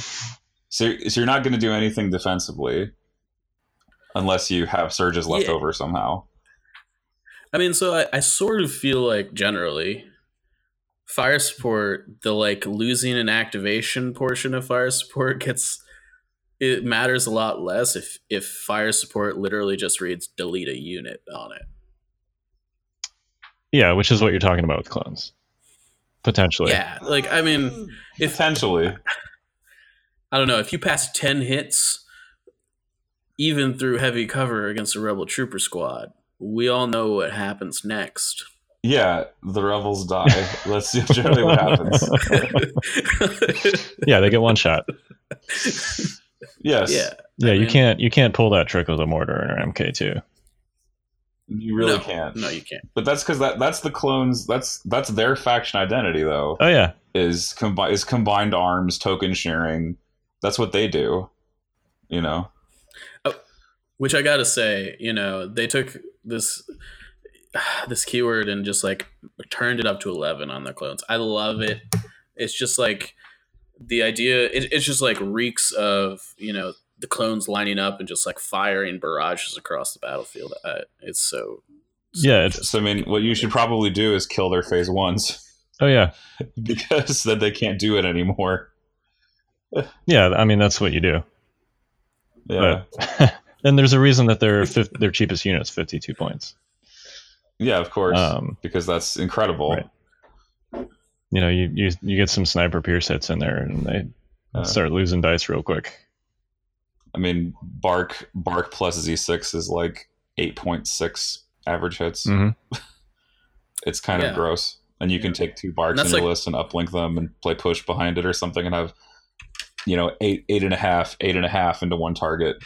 So, so you're not going to do anything defensively unless you have surges left Yeah. over somehow. I mean, so I, I sort of feel like generally fire support, the like losing an activation portion of fire support [LAUGHS] gets it matters a lot less if if fire support literally just reads delete a unit on it. yeah, which is what you're talking about with clones, potentially. Yeah, like I mean, hmm. if Potentially. [LAUGHS] I don't know if you pass ten hits, even through heavy cover against a rebel trooper squad, we all know what happens next. Yeah, the rebels die. That's generally what happens. Yeah, they get one shot. Yes. yeah, Yeah, I you mean- can't you can't pull that trick with a mortar in an MK2. You really no, can't. No, you can't. But that's because that that's the clones. That's that's their faction identity, though. Oh yeah, Is combi- is combined arms, token sharing. That's what they do. You know. Oh, which I gotta say, you know, they took this [SIGHS] this keyword and just like turned it up to eleven on their clones. I love it. It's just like the idea. It, it's just like reeks of you know the clones lining up and just like firing barrages across the battlefield. Uh, it's so, so Yeah, it's- So I mean, what you should probably do is kill their phase ones oh yeah, [LAUGHS] because then they can't do it anymore. yeah. I mean that's what you do. Yeah. But [LAUGHS] and there's a reason that their [LAUGHS] fif- their cheapest unit's 52 points. yeah, of course. Um, because that's incredible. Right. You know, you you you get some sniper pierce hits in there, and they Uh, start losing dice real quick. I mean, Bark Bark plus Z6 is like 8.6 average hits. hmm [LAUGHS] It's kind Yeah. of gross. And you can take two barks in that's your like- list and uplink them and play push behind it or something and have, you know, eight, eight and a half, eight and a half into one target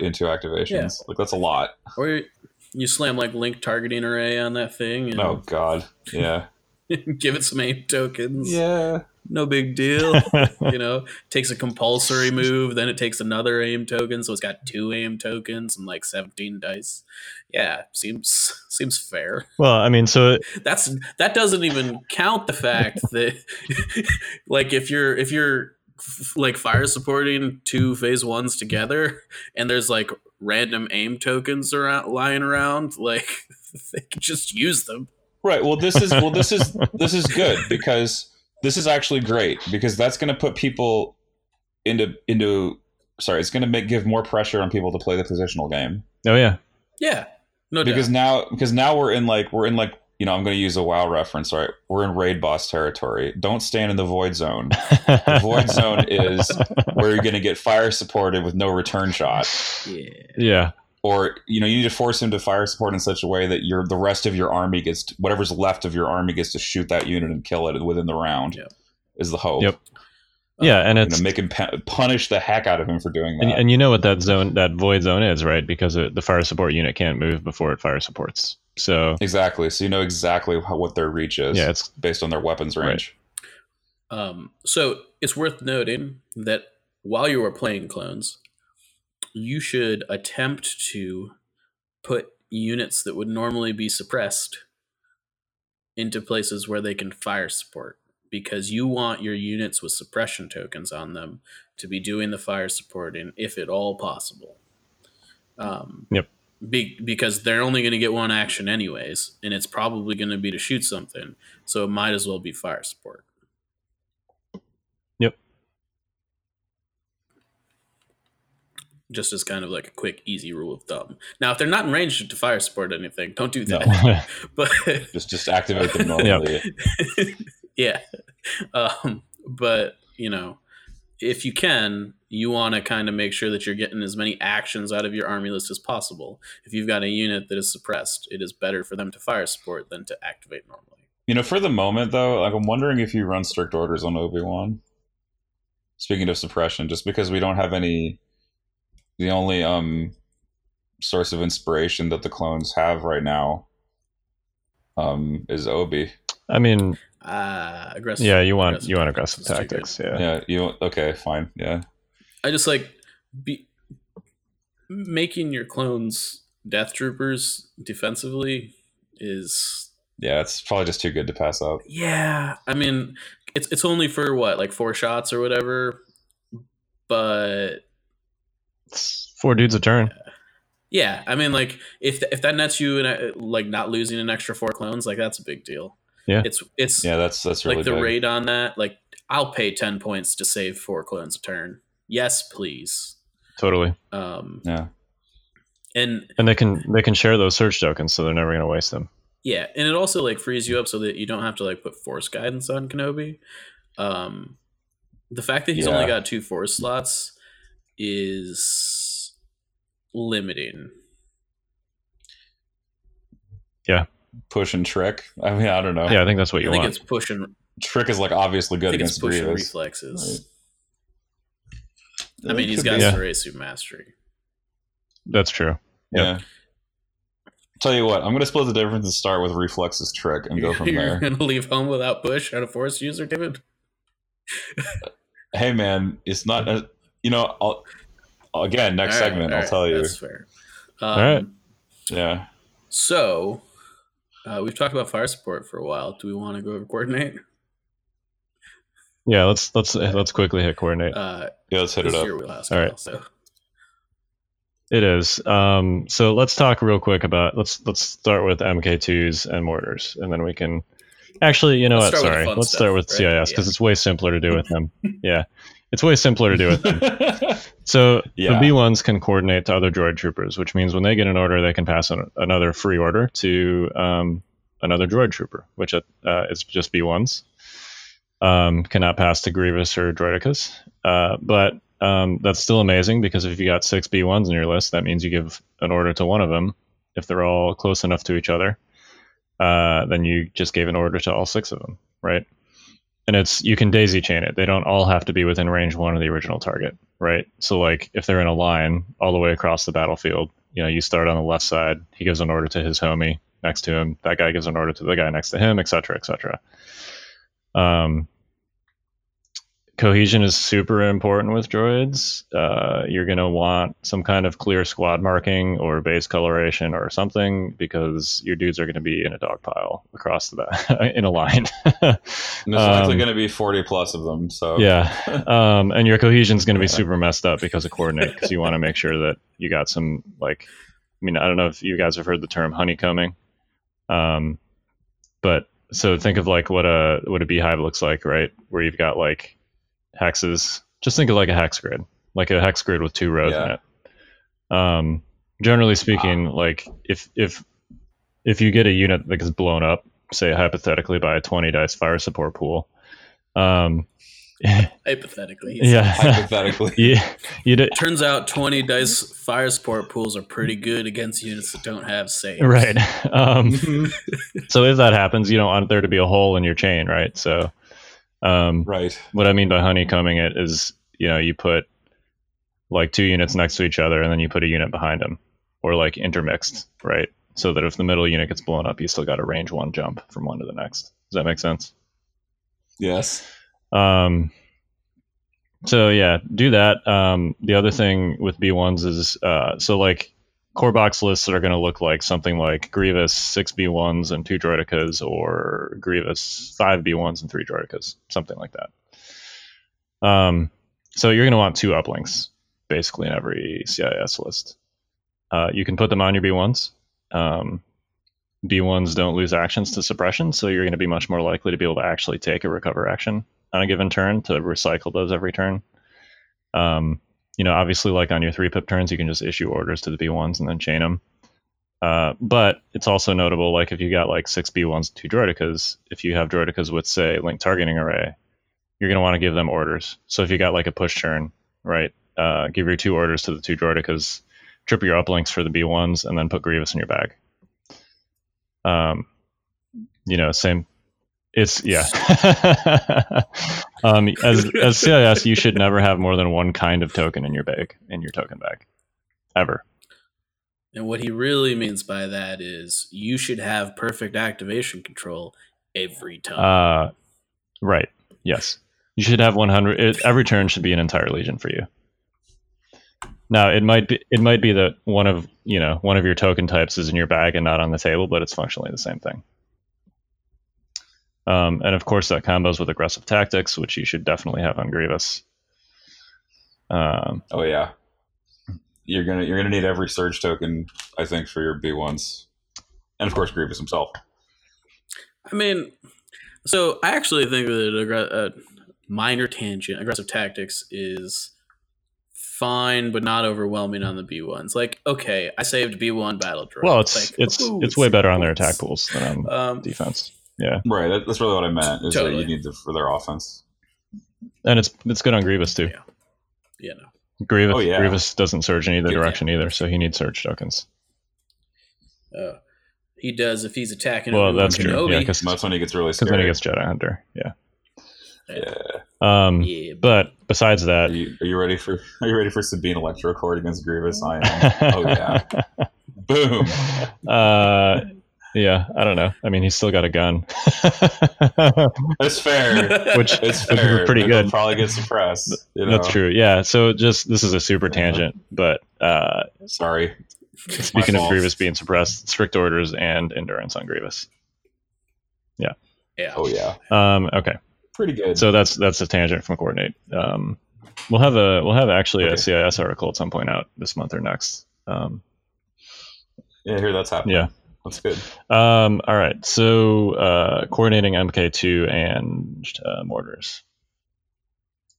into activations. Yeah. Like that's a lot. or you slam like link targeting array on that thing and Oh God. Yeah. [LAUGHS] give it some aim tokens. yeah. no big deal. [LAUGHS] you know, takes a compulsory move, then it takes another aim token, so it's got two aim tokens and like 17 dice. Yeah, seems seems fair. well, I mean, so That's that doesn't even count the fact that [LAUGHS] like if you're if you're f- like fire supporting two phase ones together and there's like random aim tokens around lying around, like [LAUGHS] they can just use them. Right. Well, this is well, this is [LAUGHS] this is good because this is actually great because that's going to put people into into. Sorry, it's going to make give more pressure on people to play the positional game oh yeah, Yeah. No because doubt. now because now we're in like we're in like you know I'm going to use a WoW reference. Right, we're in raid boss territory. Don't stand in the void zone. The void [LAUGHS] zone is where you're going to get fire supported with no return shot. Yeah. yeah. or you know you need to force him to fire support in such a way that your the rest of your army gets to, whatever's left of your army gets to shoot that unit and kill it within the round. Yeah. Is the hope? Yep. Uh, yeah, and You it's know, make him pa- punish the heck out of him for doing that. and, and you know what that zone, that void zone is, right? Because it, the fire support unit can't move before it fire supports. So exactly. So you know exactly how, what their reach is. yeah, it's based on their weapons range. Right. Um, so it's worth noting that while you are playing clones, you should attempt to put units that would normally be suppressed into places where they can fire support because you want your units with suppression tokens on them to be doing the fire support supporting if at all possible. Um, Yep. Be, because they're only going to get one action anyways, and it's probably going to be to shoot something, so it might as well be fire support. Yep. Just as kind of like a quick, easy rule of thumb. Now, if they're not in range to fire support anything, don't do No. that. [LAUGHS] [LAUGHS] but [LAUGHS] Just just activate them normally. yeah, um, but you know, if you can, you want to kind of make sure that you're getting as many actions out of your army list as possible. If you've got a unit that is suppressed, it is better for them to fire support than to activate normally. You know, for the moment though, like I'm wondering if you run strict orders on Obi Wan. Speaking of suppression, just because we don't have any, the only um source of inspiration that the clones have right now, um, is Obi. I mean, Uh, aggressive. yeah, you want aggressive you want aggressive It's tactics. Yeah. Yeah, you okay? Fine. Yeah, I just like be making your clones death troopers defensively is yeah. It's probably just too good to pass up. yeah. I mean, it's it's only for what like four shots or whatever, but four dudes a turn. yeah. I mean, like if if that nets you and like not losing an extra four clones, like that's a big deal. Yeah. it's it's Yeah, that's that's really like the big. rate on that. Like I'll pay ten points to save four clones a turn. Yes, please. Totally. Um, Yeah, and And they can they can share those surge tokens, so they're never going to waste them. Yeah, and it also like frees you up so that you don't have to like put force guidance on Kenobi. Um, the fact that he's only got two force slots is limiting. Push and trick. I mean, I don't know. Yeah, I think that's what you I you think want. it's pushing. trick is like obviously I good think it's against pushing Grievous. reflexes. Right. I mean, he's Could got be. Yeah. Mastery. That's true. Yeah. Tell you what, I'm gonna split the difference and start with reflexes trick and go from [LAUGHS] You're there. gonna leave home without push and a force user, David. hey man, it's not. A, you know, I'll again next All right, segment. all I'll right, tell you. That's fair. Um, All right. Yeah. So, uh, we've talked about fire support for a while. Do we want to go over coordinate? Yeah, let's let's let's quickly hit coordinate. Uh, Yeah. Let's hit it up. All right. So, It is. Um, so let's talk real quick about let's let's start with MK2s and mortars, and then we can actually, you know Let's what? start with the Sorry, let's stuff, start with right? CIS because Yeah. it's way simpler to do with them. [LAUGHS] yeah, it's way simpler to do it. [LAUGHS] So Yeah. the B1s can coordinate to other droid troopers, which means when they get an order, they can pass an, another free order to um, another droid trooper, which uh, is just B1s. Um, cannot pass to Grievous or Droidekas. Uh, but um, that's still amazing because if you got six B1s in your list, that means you give an order to one of them. If they're all close enough to each other, uh, then you just gave an order to all six of them, right? And it's you can daisy chain it. They don't all have to be within range one of the original target, right? So like if they're in a line all the way across the battlefield, you know, you start on the left side, he gives an order to his homie next to him, that guy gives an order to the guy next to him, et cetera, et cetera. Um, cohesion is super important with droids. Uh, you're going to want some kind of clear squad marking or base coloration or something because your dudes are going to be in a dog pile across the [LAUGHS] in a line. And there's likely Um, going to be 40 plus of them. So yeah. [LAUGHS] Um, and your cohesion is going to be Yeah. super messed up because of coordinate because you want to make sure that you got some like I mean I don't know if you guys have heard the term honeycombing. Um, but so think of like what a what a beehive looks like, right? Where you've got like hexes. Just think of like a hex grid, like a hex grid with two rows in it. Um, generally speaking, like if if if you get a unit that gets blown up, say hypothetically by a twenty dice fire support pool, um, [LAUGHS] Hypothetically. yeah, [LAUGHS] Hypothetically. [LAUGHS] yeah. you did, Turns out 20 dice fire support pools are pretty good against units that don't have saves. right. Um, so if that happens, you don't want there to be a hole in your chain, right? So, um, right. what I mean by honeycombing it is, you know, you put like two units next to each other and then you put a unit behind them or like intermixed, right? So that if the middle unit gets blown up, you still got a range one jump from one to the next. Does that make sense? Yes. Um, so yeah, do that. Um, the other thing with B1s is, uh, so like core box lists are going to look like something like Grievous six B1s and two Droidekas, or Grievous five B1s and three Droidekas, something like that. Um, so you're going to want two uplinks basically in every CIS list. Uh, you can put them on your B1s. Um, B1s don't lose actions to suppression, so you're going to be much more likely to be able to actually take a recover action on a given turn to recycle those every turn. Um, you know, obviously, like on your three pip turns, you can just issue orders to the B1s and then chain them. Uh, but it's also notable, like if you got like six B1s, two Droidekas, if you have Droidekas with, say, link targeting array, you're going to want to give them orders. So if you got like a push turn, right, uh, give your two orders to the two Droidekas, trip your uplinks for the B1s, and then put Grievous in your bag. Um, you know, same. It's yeah. [LAUGHS] um, as as [LAUGHS] CIS, you should never have more than one kind of token in your bag in your token bag, ever. And what he really means by that is you should have perfect activation control every time. Uh, right. Yes. You should have 100. It, every turn should be an entire legion for you. Now it might be it might be that one of you know one of your token types is in your bag and not on the table, but it's functionally the same thing. Um, and of course that combos with aggressive tactics, which you should definitely have on Grievous. Um, Oh yeah. You're gonna you're gonna need every surge token, I think, for your B ones, and of course Grievous himself. I mean, so I actually think that a uh, minor tangent, aggressive tactics is fine, but not overwhelming on the B ones. Like, okay, I saved B one battle droid. well, it's like, it's ooh, it's way better on their attack pools than on Um, defense. Yeah, Right. That's really what I meant. Is Totally. that you need to, for their offense. and it's it's good on Grievous too. Yeah. yeah, no. Grievous Oh, yeah. Grievous doesn't surge in either Good direction either, so he needs surge tokens. Uh, he does if he's attacking. Well, Obi-Wan that's true. Kenobi. Yeah, because That's when he gets really Because then he gets Jedi Hunter. Yeah. yeah. Um, Yeah, but besides Are that, you, are you ready for [LAUGHS] Are you ready for Sabine Electrocord against Grievous? I am. [LAUGHS] oh yeah. Boom. uh, yeah, I don't know. I mean, he's still got a gun, [LAUGHS] That's fair. which It's which is pretty good. Probably get suppressed. You know? That's true. Yeah. So just this is a super tangent, but uh, Sorry. speaking of. Grievous being suppressed, strict orders and endurance on Grievous. yeah. Yeah. Oh yeah. Um, okay. Pretty good. So that's that's a tangent from coordinate. Um, we'll have a we'll have actually a CIS article at some point out this month or next. Um, yeah, I hear that's happening. yeah. That's good. Um, all right. So uh, coordinating MK2 and uh, mortars.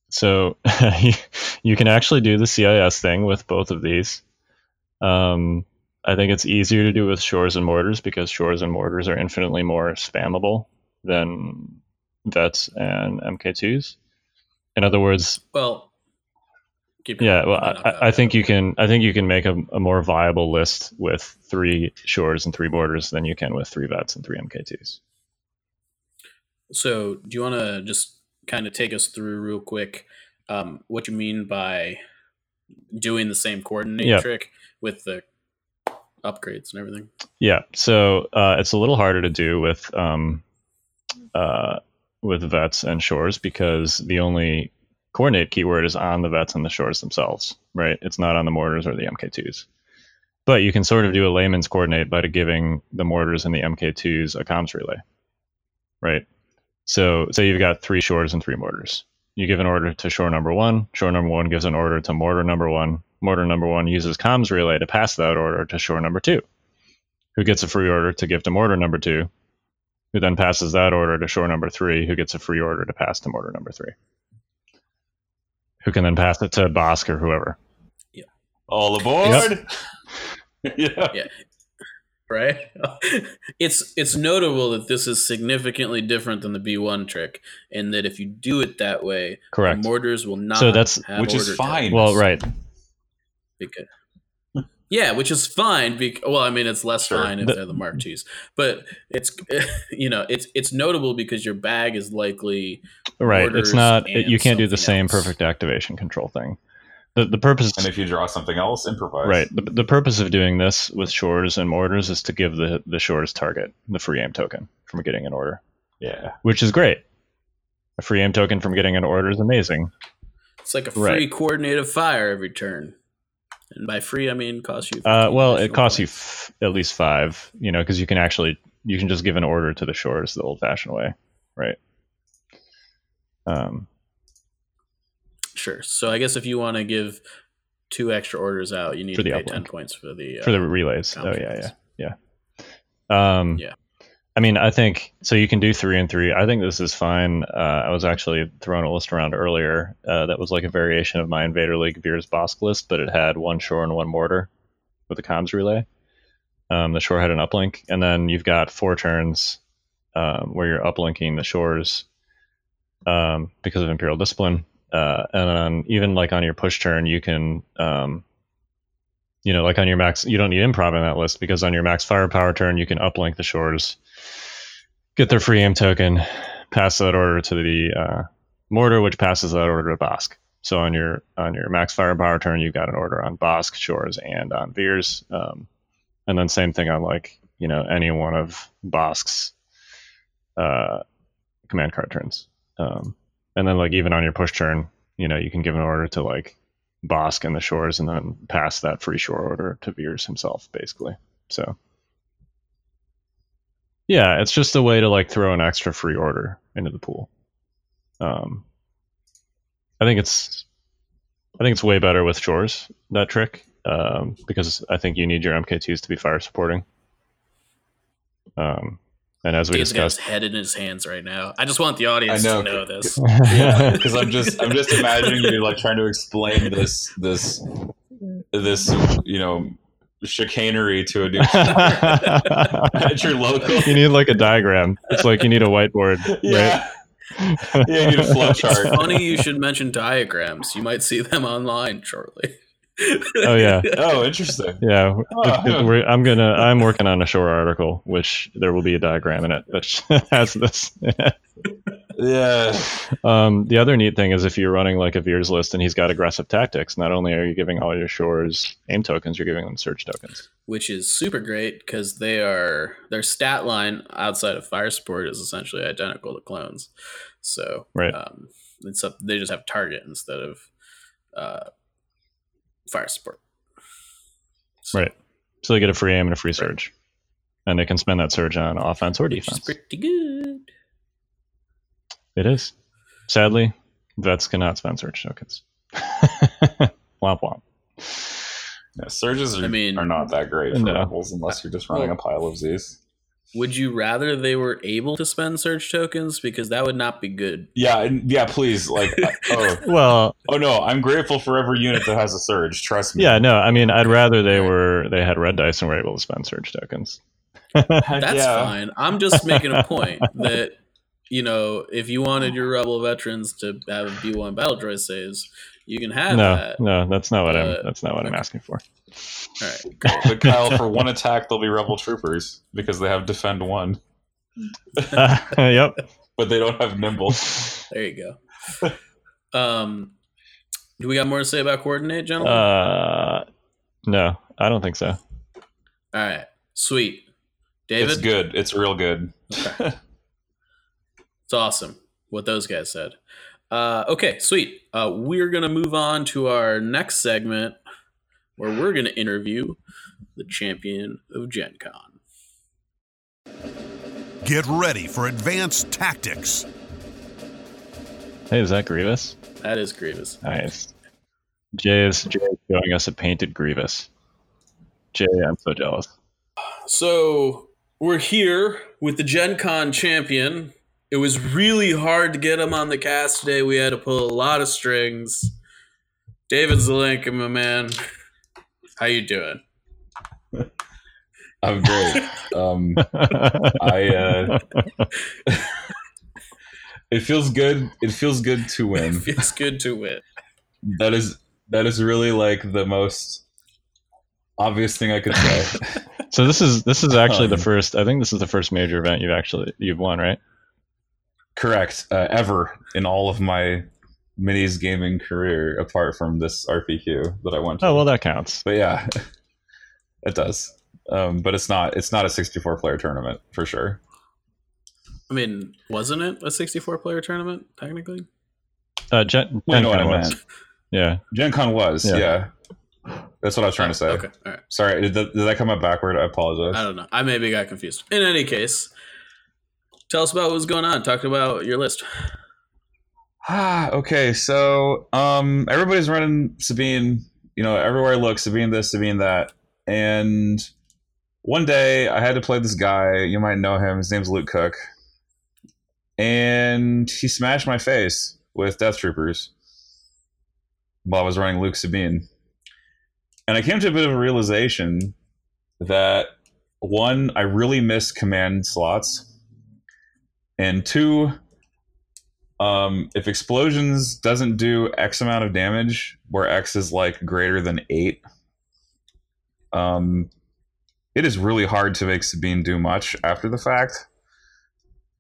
So [LAUGHS] you, you can actually do the CIS thing with both of these. Um, I think it's easier to do with shores and mortars because shores and mortars are infinitely more spammable than vets and MK2s. In other words, Well, keep yeah, well, I, I think you can. I think you can make a, a more viable list with three shores and three mortars than you can with three vets and three MK2s. So, do you want to just kind of take us through real quick um, what you mean by doing the same coordinate Yeah. trick with the upgrades and everything? Yeah, so uh, it's a little harder to do with um, uh, with vets and shores because the only coordinate keyword is on the vets and the shores themselves, right? It's not on the mortars or the MK2s. But you can sort of do a layman's coordinate by giving the mortars and the MK2s a comms relay, right? So say you've got three shores and three mortars. You give an order to shore number one. Shore number one gives an order to mortar number one. Mortar number one uses comms relay to pass that order to shore number two who gets a free order to give to mortar number two, who then passes that order to shore number three, who gets a free order to pass to mortar number three, who can then pass it to Bosk or whoever. Yeah. All aboard. [LAUGHS] yeah. yeah. right? [LAUGHS] it's it's notable that this is significantly different than the B1 trick, and that if you do it that way, Correct. mortars will not. So that's- have which is fine. tokens. Well, right. Because, yeah, which is fine. Because, well, I mean, it's less Sure. fine if But- they're the Mark IIs, but it's [LAUGHS] you know it's it's notable because your bag is likely Right. It's not. and you can't do the same else. perfect activation control thing. The the purpose. And if you draw something else, improvise. Right. The, the purpose of doing this with shores and mortars is to give the the shores target the free aim token from getting an order, Yeah. which is great. A free aim token from getting an order is amazing. it's like a free Right. coordinated fire every turn, and by free I mean cost you. Uh, well, it costs you f- at least five, you know, because you can actually you can just give an order to the shores the old-fashioned way, right? Um, Sure. So I guess if you want to give two extra orders out, you need to pay ten points for the uh, for the relays. Oh yeah, yeah, yeah. Um, Yeah. I mean, I think so. You can do three and three. I think this is fine. Uh, I was actually throwing a list around earlier uh, that was like a variation of my Invader League Veer's Bosk list, but it had one shore and one mortar with a comms relay. Um, the shore had an uplink, and then you've got four turns um, where you're uplinking the shores um, because of Imperial Discipline. Uh, and then even like on your push turn, you can um, you know, like on your max, you don't need improv in that list because on your max firepower turn, you can uplink the shores, get their free aim token, pass that order to the uh, mortar, which passes that order to Bosk. So on your on your max firepower turn, you've got an order on Bosk, Shores, and on Veers, um, and then same thing on like you know any one of Bosk's uh, command card turns, um, and then like even on your push turn, you know you can give an order to like Bosk and the shores, and then pass that free shore order to Veers himself, basically. So, yeah, it's just a way to like throw an extra free order into the pool. Um, I think it's, I think it's way better with shores that trick um, because I think you need your MK2s to be fire supporting. Um, and as we Dave's got his discussed, head in his hands right now. I just want the audience I know. to know this. [LAUGHS] Yeah, because I'm just I'm just imagining you like trying to explain this this this you know chicanery to a new [LAUGHS] at your local. you need like a diagram. It's like you need a whiteboard, [LAUGHS] right? Yeah, yeah, you need a flow chart. It's funny you should mention diagrams. You might see them online shortly. Oh yeah, Oh, interesting. yeah. Oh, If- if we're- I'm gonna. I'm working on a shore article, which there will be a diagram in it that [LAUGHS] has this. Yeah. um, the other neat thing is if you're running like a Veers list and he's got aggressive tactics, not only are you giving all your shores aim tokens, you're giving them surge tokens. Which is super great because they are their stat line outside of fire support is essentially identical to clones. So Right. um, it's up, they just have target instead of uh, fire support. So, Right. So they get a free aim and a free surge, and they can spend that surge on offense or Which is defense. pretty good. It is. Sadly, vets cannot spend surge tokens. [LAUGHS] womp womp. Yeah, surges are, I mean- are not that great for No. rebels unless you're just running Well- a pile of Z's. Would you rather they were able to spend surge tokens because that would not be good? Yeah, yeah. Please, like, uh, [LAUGHS] oh, Well, oh no, I'm grateful for every unit that has a surge. Trust me. yeah, no. I mean, I'd rather they were they had red dice and were able to spend surge tokens. That's yeah. fine. I'm just making a point that you know if you wanted your rebel veterans to have B1 battle droid saves, you can have no, that. no, that's not what Uh, I'm. That's not what I'm asking for. All right. [LAUGHS] But Kyle, for one attack, they'll be rebel troopers because they have defend one, [LAUGHS] yep. but they don't have nimble. There you go. Um, do we got more to say about coordinate, gentlemen? Uh, no, I don't think so. All right. Sweet. David, It's good. It's real good. [LAUGHS] it's awesome what those guys said. Uh, okay, sweet. Uh, we're gonna move on to our next segment where we're gonna interview the champion of Gen Con. Get ready for advanced tactics. Hey, is that Grievous? That is Grievous. Nice. Jay is Jay is showing us a painted Grievous. Jay, I'm so jealous. So we're here with the Gen Con champion. It was really hard to get him on the cast today. We had to pull a lot of strings. David Zelenka, my man. How you doing? I'm great. Um, I. Uh, [LAUGHS] it feels good. It feels good to win. [LAUGHS] It win. feels good to win. That is that is really like the most obvious thing I could say. [LAUGHS] so this is this is actually the Um, first. I think this is the first major event you've actually you've won, right? Correct. Uh, ever in all of my minis gaming career, apart from this RPQ that I went to. Oh well, that counts. but yeah, [LAUGHS] it does. Um, but it's not. It's not a 64 player tournament for sure. I mean, wasn't it a 64 player tournament technically? Uh, Gen, I know what I Gen Con was. meant. Yeah. Gen Con was. Yeah. Yeah. That's what I was trying to say. Okay, all right. Sorry, did that, did that come up backward? I apologize. I don't know. I maybe got confused. In any case, tell us about what's going on. Talk about your list. Ah, [SIGHS] okay. So, um, everybody's running Sabine. You know, everywhere I look, Sabine this, Sabine that. And one day, I had to play this guy. You might know him. His name's Luke Cook, and he smashed my face with Death Troopers while I was running Luke Sabine. And I came to a bit of a realization that one, I really miss command slots, and two, um, if explosions doesn't do X amount of damage, where X is like greater than eight, um, it is really hard to make Sabine do much after the fact.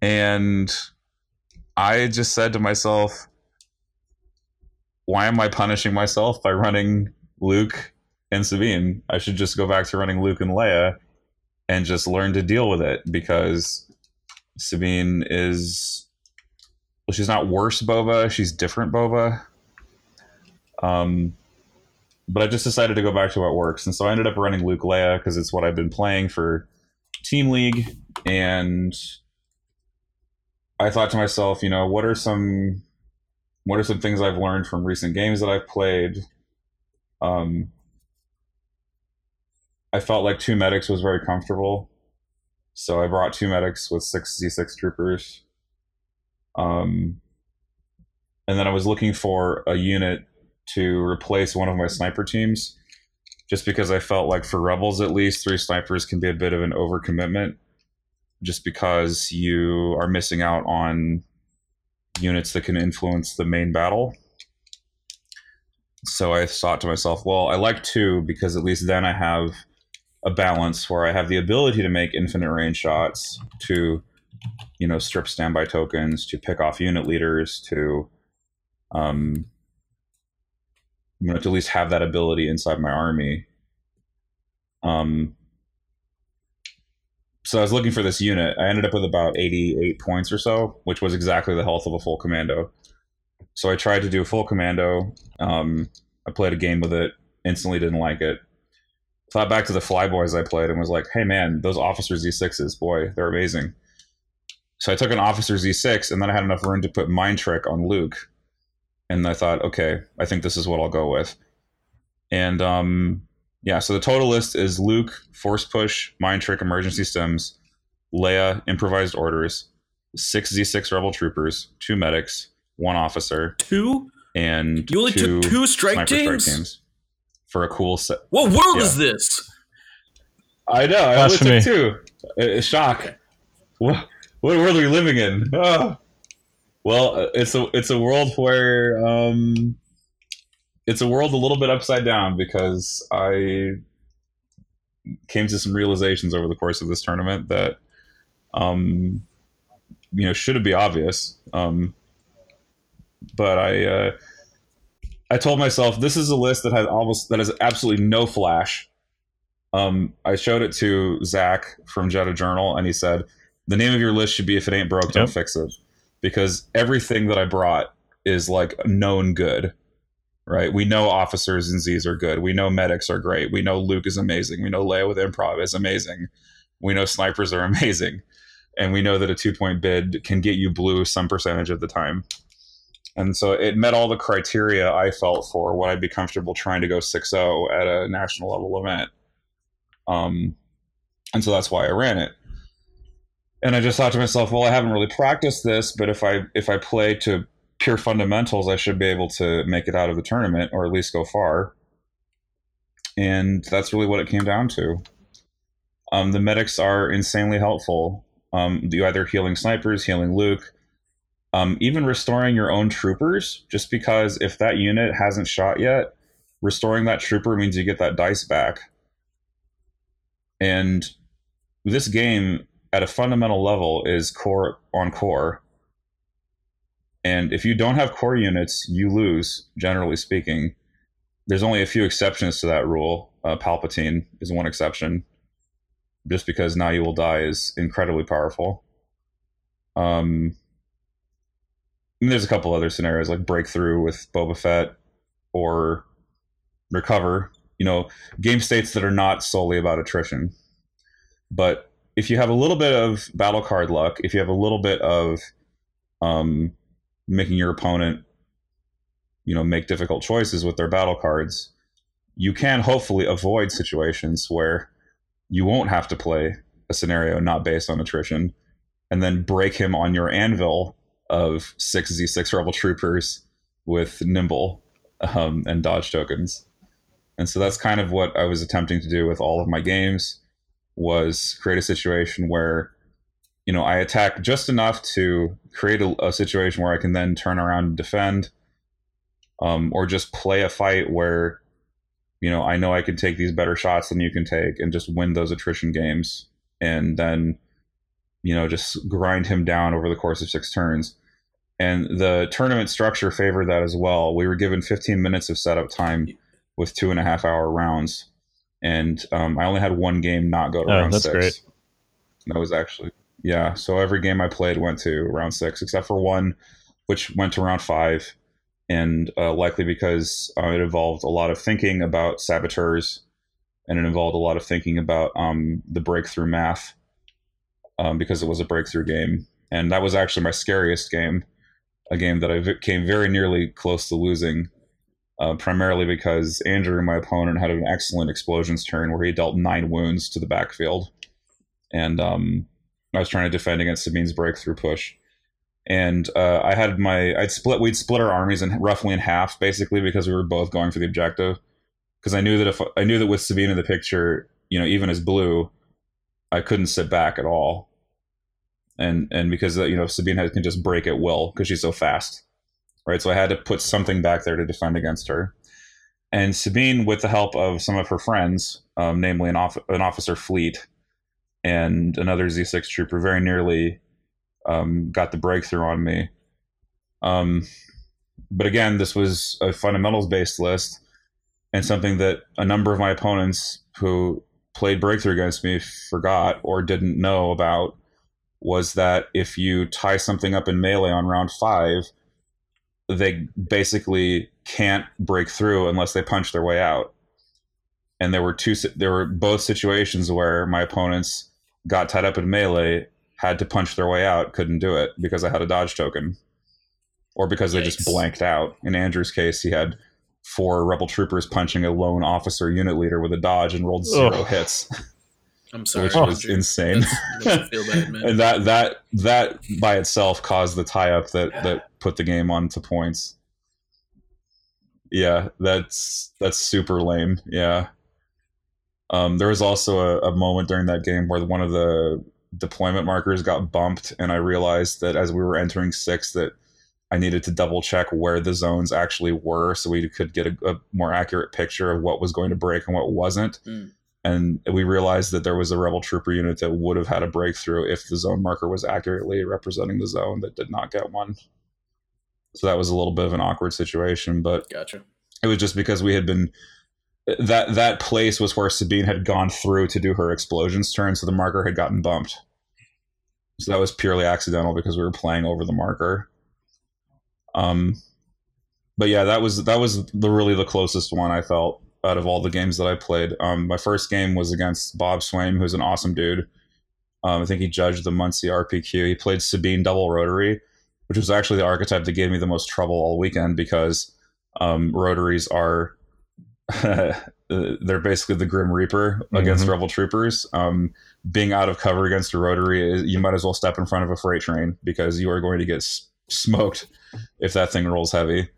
And I just said to myself, why am I punishing myself by running Luke and Sabine? I should just go back to running Luke and Leia and just learn to deal with it because Sabine is well, she's not worse Boba, she's different Boba. Um, but I just decided to go back to what works, and so I ended up running Luke Leia because it's what I've been playing for Team League, and I thought to myself, you know, what are some what are some things I've learned from recent games that I've played? Um, I felt like two medics was very comfortable, so I brought two medics with six Z6 troopers. Um, and then I was looking for a unit to replace one of my sniper teams, just because I felt like for rebels at least, three snipers can be a bit of an overcommitment, just because you are missing out on units that can influence the main battle. So I thought to myself, well, I like two because at least then I have a balance where I have the ability to make infinite range shots, to you know strip standby tokens, to pick off unit leaders, to um, you know to at least have that ability inside my army. Um, so I was looking for this unit. I ended up with about 88 points or so, which was exactly the health of a full commando. So I tried to do a full commando. Um, I played a game with it, instantly didn't like it. Thought back to the Flyboys I played and was like, hey man, those Officer Z6s, boy, they're amazing. So I took an Officer Z6 and then I had enough room to put Mind Trick on Luke. And I thought, okay, I think this is what I'll go with. And um, yeah, so the total list is Luke, Force Push, Mind Trick, Emergency Stims, Leia, Improvised Orders, six Z6 Rebel Troopers, two medics, one officer, Two? and You only two took two strike teams? strike teams for a cool set. What world Yeah. is this? I know. I only Blasphemy. took two. Uh, shock. What, what world are we living in? Ah. Well, uh, it's a it's a world where um, it's a world a little bit upside down because I came to some realizations over the course of this tournament that um, you know should be obvious. Um, but I uh, I told myself this is a list that has almost that has absolutely no flash. Um, I showed it to Zach from Jetta Journal, and he said the name of your list should be "If it ain't broke, don't Yep. fix it," because everything that I brought is like known good. Right? We know officers and Z's are good. We know medics are great. We know Luke is amazing. We know Leia with improv is amazing. We know snipers are [LAUGHS] amazing, and we know that a two point bid can get you blue some percentage of the time. And so it met all the criteria I felt for what I'd be comfortable trying to go 6 0 at a national level event. Um, and so that's why I ran it. And I just thought to myself, well, I haven't really practiced this, but if I if I play to pure fundamentals, I should be able to make it out of the tournament or at least go far. And that's really what it came down to. Um, the medics are insanely helpful. Um, you either healing snipers, healing Luke, um, even restoring your own troopers. Just because if that unit hasn't shot yet, restoring that trooper means you get that dice back. And this game, at a fundamental level, is core on core. And if you don't have core units, you lose, generally speaking. There's only a few exceptions to that rule. Uh, Palpatine is one exception just because now you will die is incredibly powerful. Um, there's a couple other scenarios like breakthrough with Boba Fett or recover. You know, game states that are not solely about attrition. But if you have a little bit of battle card luck, if you have a little bit of um, making your opponent, you know, make difficult choices with their battle cards, you can hopefully avoid situations where you won't have to play a scenario not based on attrition and then break him on your anvil of 6z6 rebel troopers with nimble um, and dodge tokens. And so that's kind of what i was attempting to do with all of my games was create a situation where you know i attack just enough to create a, a situation where i can then turn around and defend um, or just play a fight where you know, I know I can take these better shots than you can take and just win those attrition games and then, you know, just grind him down over the course of six turns. And the tournament structure favored that as well. We were given 15 minutes of setup time with two and a half hour rounds. And um, I only had one game not go to oh, round that's six. Great. That was actually, yeah. So every game I played went to round six, except for one, which went to round five and uh, likely because uh, it involved a lot of thinking about saboteurs and it involved a lot of thinking about um, the breakthrough math um, because it was a breakthrough game. And that was actually my scariest game a game that i came very nearly close to losing uh, primarily because andrew my opponent had an excellent explosions turn where he dealt nine wounds to the backfield. And um, i was trying to defend against sabine's breakthrough push. And uh, I had my I'd split we'd split our armies in roughly in half basically because we were both going for the objective. Because I knew that if I knew that with Sabine in the picture you know even as blue I couldn't sit back at all and and because you know Sabine can just break at will because she's so fast right? So I had to put something back there to defend against her. And Sabine with the help of some of her friends um, namely an, off- an officer fleet and another Z6 trooper very nearly um, got the breakthrough on me. Um, but again, this was a fundamentals based list and something that a number of my opponents who played breakthrough against me forgot or didn't know about was that if you tie something up in melee on round five, they basically can't break through unless they punch their way out. And there were two, there were both situations where my opponents got tied up in melee had to punch their way out, couldn't do it because I had a dodge token, or because they just blanked out. In Andrew's case, he had four rebel troopers punching a lone officer unit leader with a dodge and rolled zero Ugh. hits. [LAUGHS] I'm sorry, which was Andrew. insane. bad, [LAUGHS] and that that that by itself caused the tie up that that put the game on to points. Yeah, that's that's super lame. Yeah. Um, there was also a, a moment during that game where one of the deployment markers got bumped, and I realized that as we were entering six, that I needed to double check where the zones actually were, so we could get a, a more accurate picture of what was going to break and what wasn't. Mm. And we realized that there was a rebel trooper unit that would have had a breakthrough if the zone marker was accurately representing the zone that did not get one. So that was a little bit of an awkward situation, but gotcha. It was just because we had been that that place was where Sabine had gone through to do her explosions turn, so the marker had gotten bumped. So that was purely accidental because we were playing over the marker. Um, but yeah, that was that was the really the closest one I felt out of all the games that I played. Um, my first game was against Bob Swaim, who's an awesome dude. Um, I think he judged the Muncie RPQ. He played Sabine double rotary, which was actually the archetype that gave me the most trouble all weekend because um, rotaries are [LAUGHS] they're basically the Grim Reaper against mm-hmm. Rebel Troopers. Um, being out of cover against a rotary, you might as well step in front of a freight train because you are going to get s- smoked if that thing rolls heavy.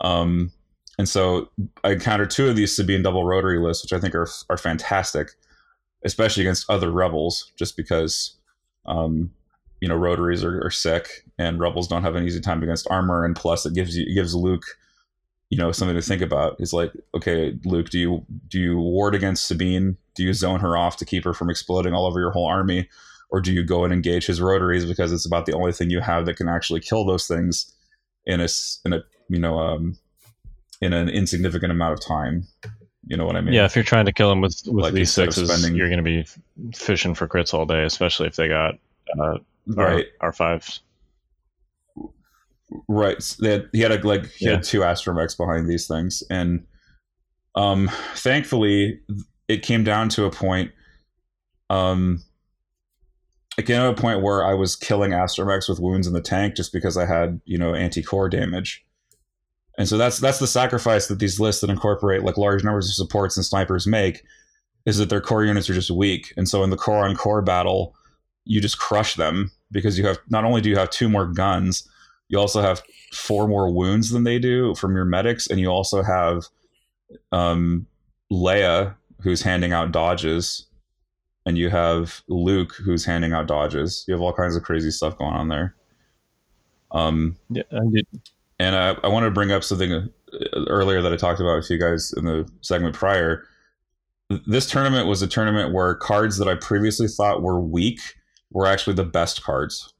Um, and so I encountered two of these Sabine double rotary lists, which I think are are fantastic. especially against other rebels, just because um, you know rotaries are, are sick and rebels don't have an easy time against armor, and plus it gives you it gives Luke you know something to think about. Is like, okay, Luke, do you do you ward against Sabine? Do you zone her off to keep her from exploding all over your whole army? Or do you go and engage his rotaries because it's about the only thing you have that can actually kill those things in a in a you know um, in an insignificant amount of time? You know what I mean? Yeah, if you're trying to kill them with with Like, these sixes, spending- you're going to be fishing for crits all day, especially if they got uh, Right. R fives. Right. So had, he had a, like he Yeah. had two astromechs behind these things, and um, thankfully it came down to a point. Um, it came to a point where I was killing astromechs with wounds in the tank just because I had you know anti core damage, and so that's that's the sacrifice that these lists that incorporate like large numbers of supports and snipers make, is that their core units are just weak, and so in the core on core battle, you just crush them because you have not only do you have two more guns you also have four more wounds than they do from your medics, and you also have um, Leia who's handing out dodges, and you have Luke who's handing out dodges. You have all kinds of crazy stuff going on there. Um, Yeah, and I, I wanted to bring up something uh, earlier that I talked about with you guys in the segment prior. This tournament was a tournament where cards that I previously thought were weak were actually the best cards.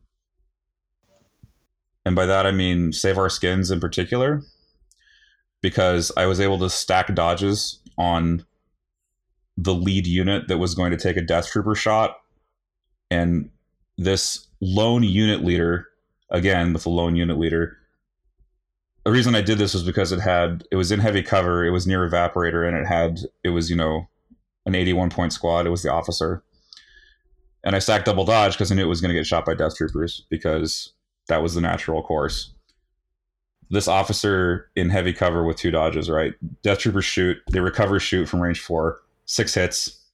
And by that I mean Save Our Skins in particular, because I was able to stack dodges on the lead unit that was going to take a Death Trooper shot. And this lone unit leader, again, with the lone unit leader, the reason I did this was because it had it was in heavy cover, it was near evaporator, and it had it was you know an 81 point squad. It was the officer, and I stacked double dodge because I knew it was going to get shot by death troopers because that was the natural course. This officer in heavy cover with two dodges, right? Death troopers shoot, they recover shoot from range four, six hits.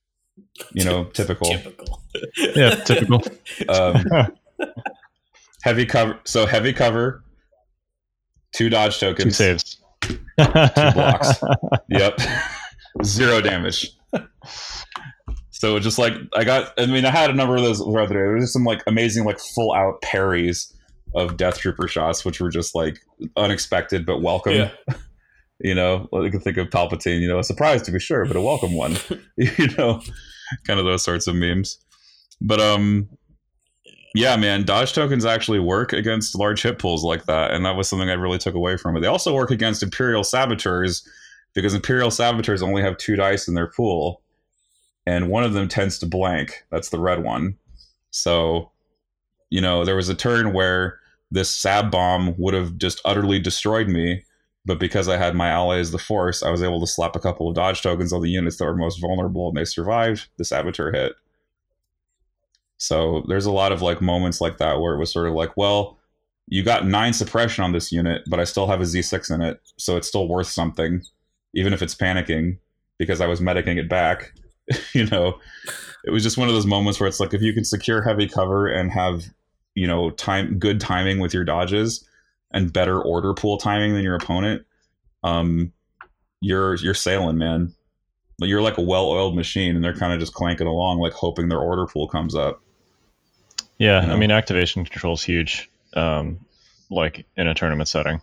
You know, [LAUGHS] typical. Typical. yeah, typical. [LAUGHS] Um, [LAUGHS] heavy cover. So heavy cover, two dodge tokens, Two saves. two blocks. [LAUGHS] Yep. Zero damage. So just like I got, I mean, I had a number of those throughout the day. There was just some like amazing, like full out parries of Death Trooper shots, which were just like unexpected but welcome. Yeah. [LAUGHS] You know, you can think of Palpatine. You know, a surprise to be sure, but a welcome one. [LAUGHS] you know, kind of those sorts of memes. But um, yeah, man, dodge tokens actually work against large hit pools like that, and that was something I really took away from it. They also work against Imperial saboteurs because Imperial saboteurs only have two dice in their pool, and one of them tends to blank. That's the red one. So, you know, there was a turn where this sab bomb would have just utterly destroyed me, but because I had my ally as the force, I was able to slap a couple of dodge tokens on the units that were most vulnerable, and they survived the saboteur hit. So there's a lot of like moments like that where it was sort of like, well, you got nine suppression on this unit, but I still have a Z6 in it, so it's still worth something, even if it's panicking because I was medicing it back. [LAUGHS] you know, it was just one of those moments where it's like if you can secure heavy cover and have, you know, time good timing with your dodges and better order pool timing than your opponent, um, you're you're sailing, man. You're like a well-oiled machine, and they're kind of just clanking along, like hoping their order pool comes up. Yeah, You know? I mean, activation control is huge, um, like in a tournament setting,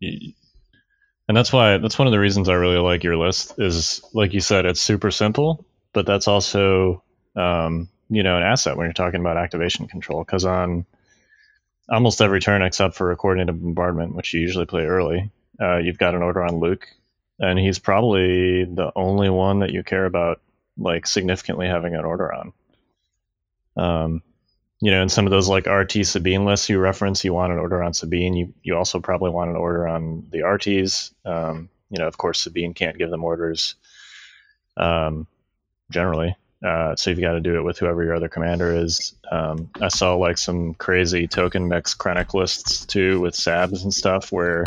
and that's why that's one of the reasons I really like your list. Is like you said, it's super simple, but that's also um, you know an asset when you're talking about activation control. Because on almost every turn except for a coordinated bombardment, which you usually play early, uh, you've got an order on Luke, and he's probably the only one that you care about like significantly having an order on. Um, you know, in some of those like RT Sabine lists you reference, you want an order on Sabine. You you also probably want an order on the RTs. Um, you know, of course, Sabine can't give them orders um, generally. Uh, so you've got to do it with whoever your other commander is. Um, I saw like some crazy token mix Krennic lists too with Sabs and stuff where,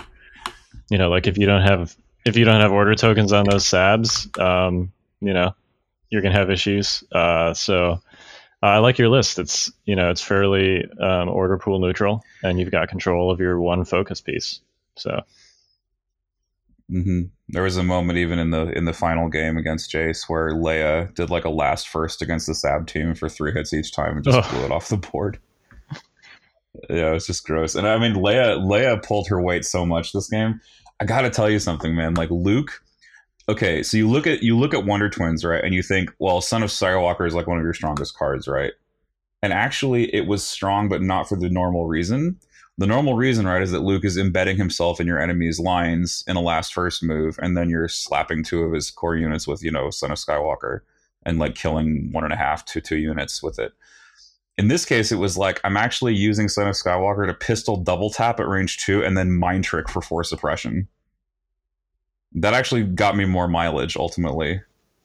you know, like if you don't have if you don't have order tokens on those Sabs, um, you know, you're gonna have issues. Uh, so uh, I like your list. It's you know it's fairly um, order pool neutral, and you've got control of your one focus piece. So hmm There was a moment even in the in the final game against Jace where Leia did like a last first against the Sab team for three hits each time and just Ugh. blew it off the board. Yeah, it was just gross. And I mean, Leia Leia pulled her weight so much this game. I got to tell you something, man. Like Luke. Okay, so you look at you look at Wonder Twins, right, and you think, well, Son of Skywalker is like one of your strongest cards, right? And actually, it was strong, but not for the normal reason. The normal reason, right, is that Luke is embedding himself in your enemy's lines in a last first move, and then you're slapping two of his core units with, you know, Son of Skywalker, and like killing one and a half to two units with it. In this case, it was like I'm actually using Son of Skywalker to pistol double tap at range two, and then mind trick for four suppression. That actually got me more mileage ultimately.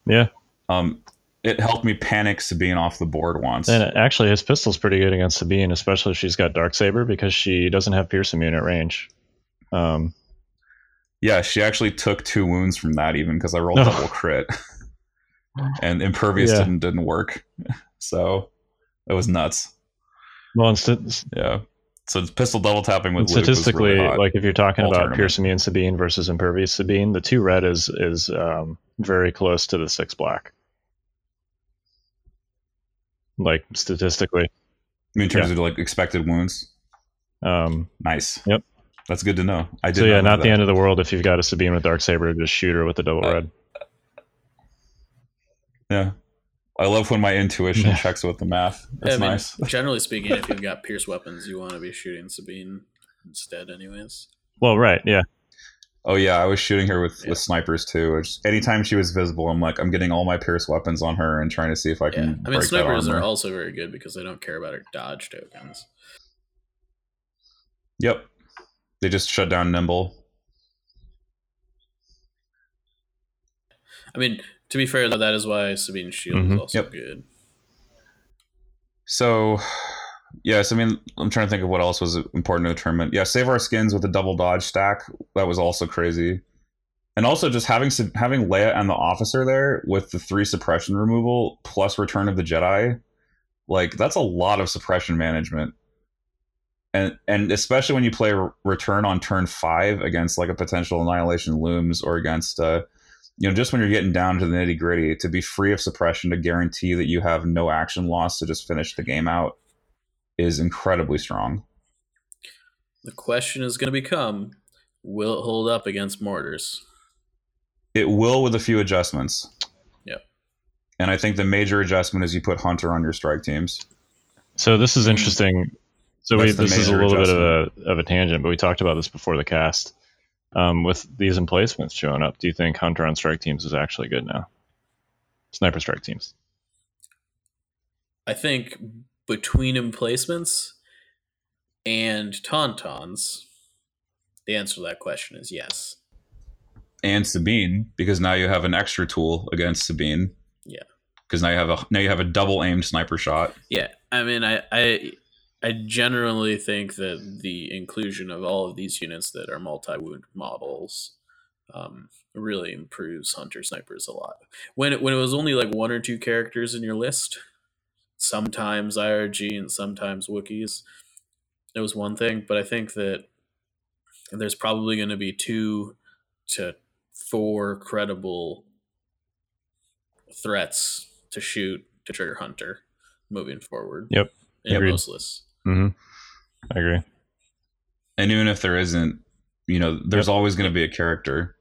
Yeah. Um, it helped me panic Sabine off the board once. And actually, his pistol's pretty good against Sabine, especially if she's got Dark Saber because she doesn't have Pierce immune at range. Um, Yeah, she actually took two wounds from that even because I rolled double crit. [LAUGHS] and impervious Yeah. didn't didn't work. [LAUGHS] So it was nuts. well, Yeah. So it's pistol double tapping with statistically, really like if you're talking about. Pierce immune Sabine versus impervious Sabine, the two red is is um, very close to the six black. Like statistically, in terms of like expected wounds. um, Nice. Yep. That's good to know. I did so yeah, not the end of the world if you've got a Sabine with Dark Saber, just shoot her with the double Uh, red. Yeah. I love when my intuition Yeah. checks with the math. That's I mean, nice. [LAUGHS] generally speaking, if you've got pierce weapons, you want to be shooting Sabine instead, anyways. Well, right, yeah, Oh yeah, I was shooting her with, Yeah. with snipers too. Which anytime she was visible, I'm like, I'm getting all my pierce weapons on her and trying to see if I Yeah, can. I mean, break that snipers are also very good because they don't care about her dodge tokens. Yep. They just shut down Nimble. I mean, to be fair, though, that is why Sabine's shield is Mhm. also Yep. good. So, yes, I mean, I'm trying to think of what else was important in the tournament. Yeah, save our skins with a double dodge stack. That was also crazy. And also just having having Leia and the officer there with the three suppression removal plus Return of the Jedi, like that's a lot of suppression management. And and especially when you play Return on turn five against like a potential Annihilation Looms or against uh, you know, just when you're getting down to the nitty gritty, to be free of suppression to guarantee that you have no action loss to just finish the game out is incredibly strong. The question is going to become will it hold up against mortars? It will with a few adjustments. Yep. And I think the major adjustment is you put Hunter on your strike teams. So this is interesting. So we, this is a major little bit of a of a tangent, but we talked about this before the cast. Um, with these emplacements showing up, do you think Hunter on strike teams is actually good now? Sniper strike teams. I think between emplacements and tauntauns, the answer to that question is yes. And Sabine, because now you have an extra tool against Sabine. Yeah. Because now you have a now you have a double aimed sniper shot. Yeah, I mean, I, I, I generally think that the inclusion of all of these units that are multi-wound models um, really improves hunter snipers a lot. When it, when it was only like one or two characters in your list, sometimes IRG and sometimes Wookiees, it was one thing. But I think that there's probably going to be two to four credible threats to shoot to trigger hunter moving forward. Yep. In most lists. Mm-hmm. I agree. And even if there isn't, you know, there's always going to be a character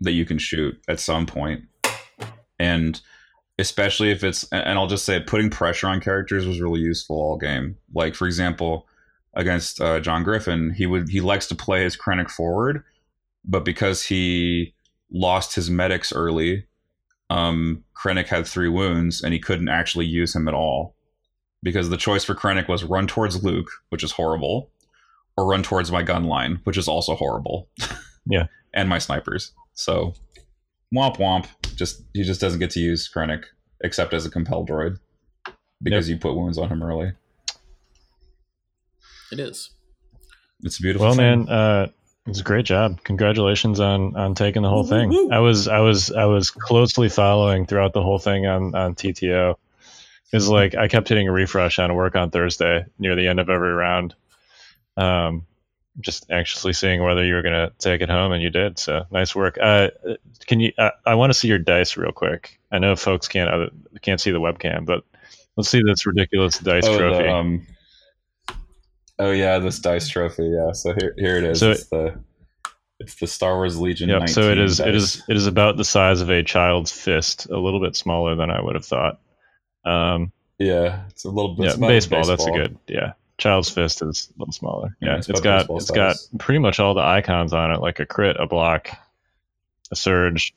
that you can shoot at some point. And especially if it's, and I'll just say, putting pressure on characters was really useful all game. Like, for example, against uh, John Griffin, he would, he likes to play his Krennic forward, but because he lost his medics early, um, Krennic had three wounds and he couldn't actually use him at all. Because the choice for Krennic was run towards Luke, which is horrible, or run towards my gun line, which is also horrible. [LAUGHS] Yeah. and my snipers. So womp womp. Just he just doesn't get to use Krennic except as a compel droid. Because you put wounds on him early. It is. It's a beautiful. Well, thing. man, uh, it was a great job. Congratulations on on taking the whole thing. I was I was I was closely following throughout the whole thing on on TTO. It's like I kept hitting a refresh on work on Thursday near the end of every round. Um, just anxiously seeing whether you were going to take it home, and you did. So nice work. Uh, can you? Uh, I want to see your dice real quick. I know folks can't uh, can't see the webcam, but let's see this ridiculous dice oh, trophy. The, um, oh yeah, this dice trophy. Yeah, so here here it is. So it's the it's the Star Wars Legion. Yep. So it is dice. it is it is about the size of a child's fist, a little bit smaller than I would have thought. Um, yeah, it's a little bit. yeah, baseball, baseball. That's a good. Yeah, child's fist is a little smaller. Yeah, Yeah, it's it's got it's got pretty much all the icons on it, like a crit, a block, a surge.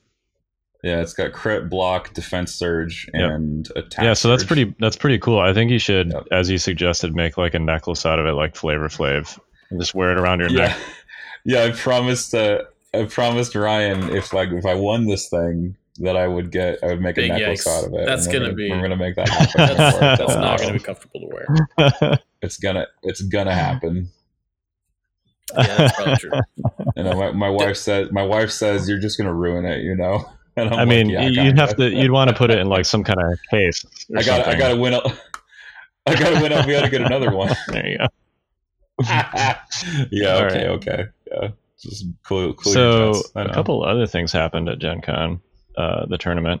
Yeah, it's got crit, block, defense surge, Yep. and attack. yeah, so that's surge. pretty that's pretty cool. I think you should, Yep. as you suggested, make like a necklace out of it, like Flavor Flav, and just wear it around your Yeah, neck. [LAUGHS] yeah. I promised. Uh, I promised Ryan if like if I won this thing that I would get, I would make a necklace yikes. out of it. That's and we're gonna be- We're gonna make that [LAUGHS] happen. That's, Don't that's that's not awesome. going to be comfortable to wear. [LAUGHS] It's gonna. It's gonna happen. Yeah, that's probably true. [LAUGHS] You know, my, my wife says. My wife says you're just gonna ruin it. You know. And I'm I like, mean, yeah, you'd have to you'd want to put it in like some kind of case. I got. I something. got to win. Up, I got to win up. We got to get another one. There you go. yeah. All Okay. right. Okay. Yeah. Just cool. cool so jets, I a know. couple other things happened at Gen Con, uh, the tournament.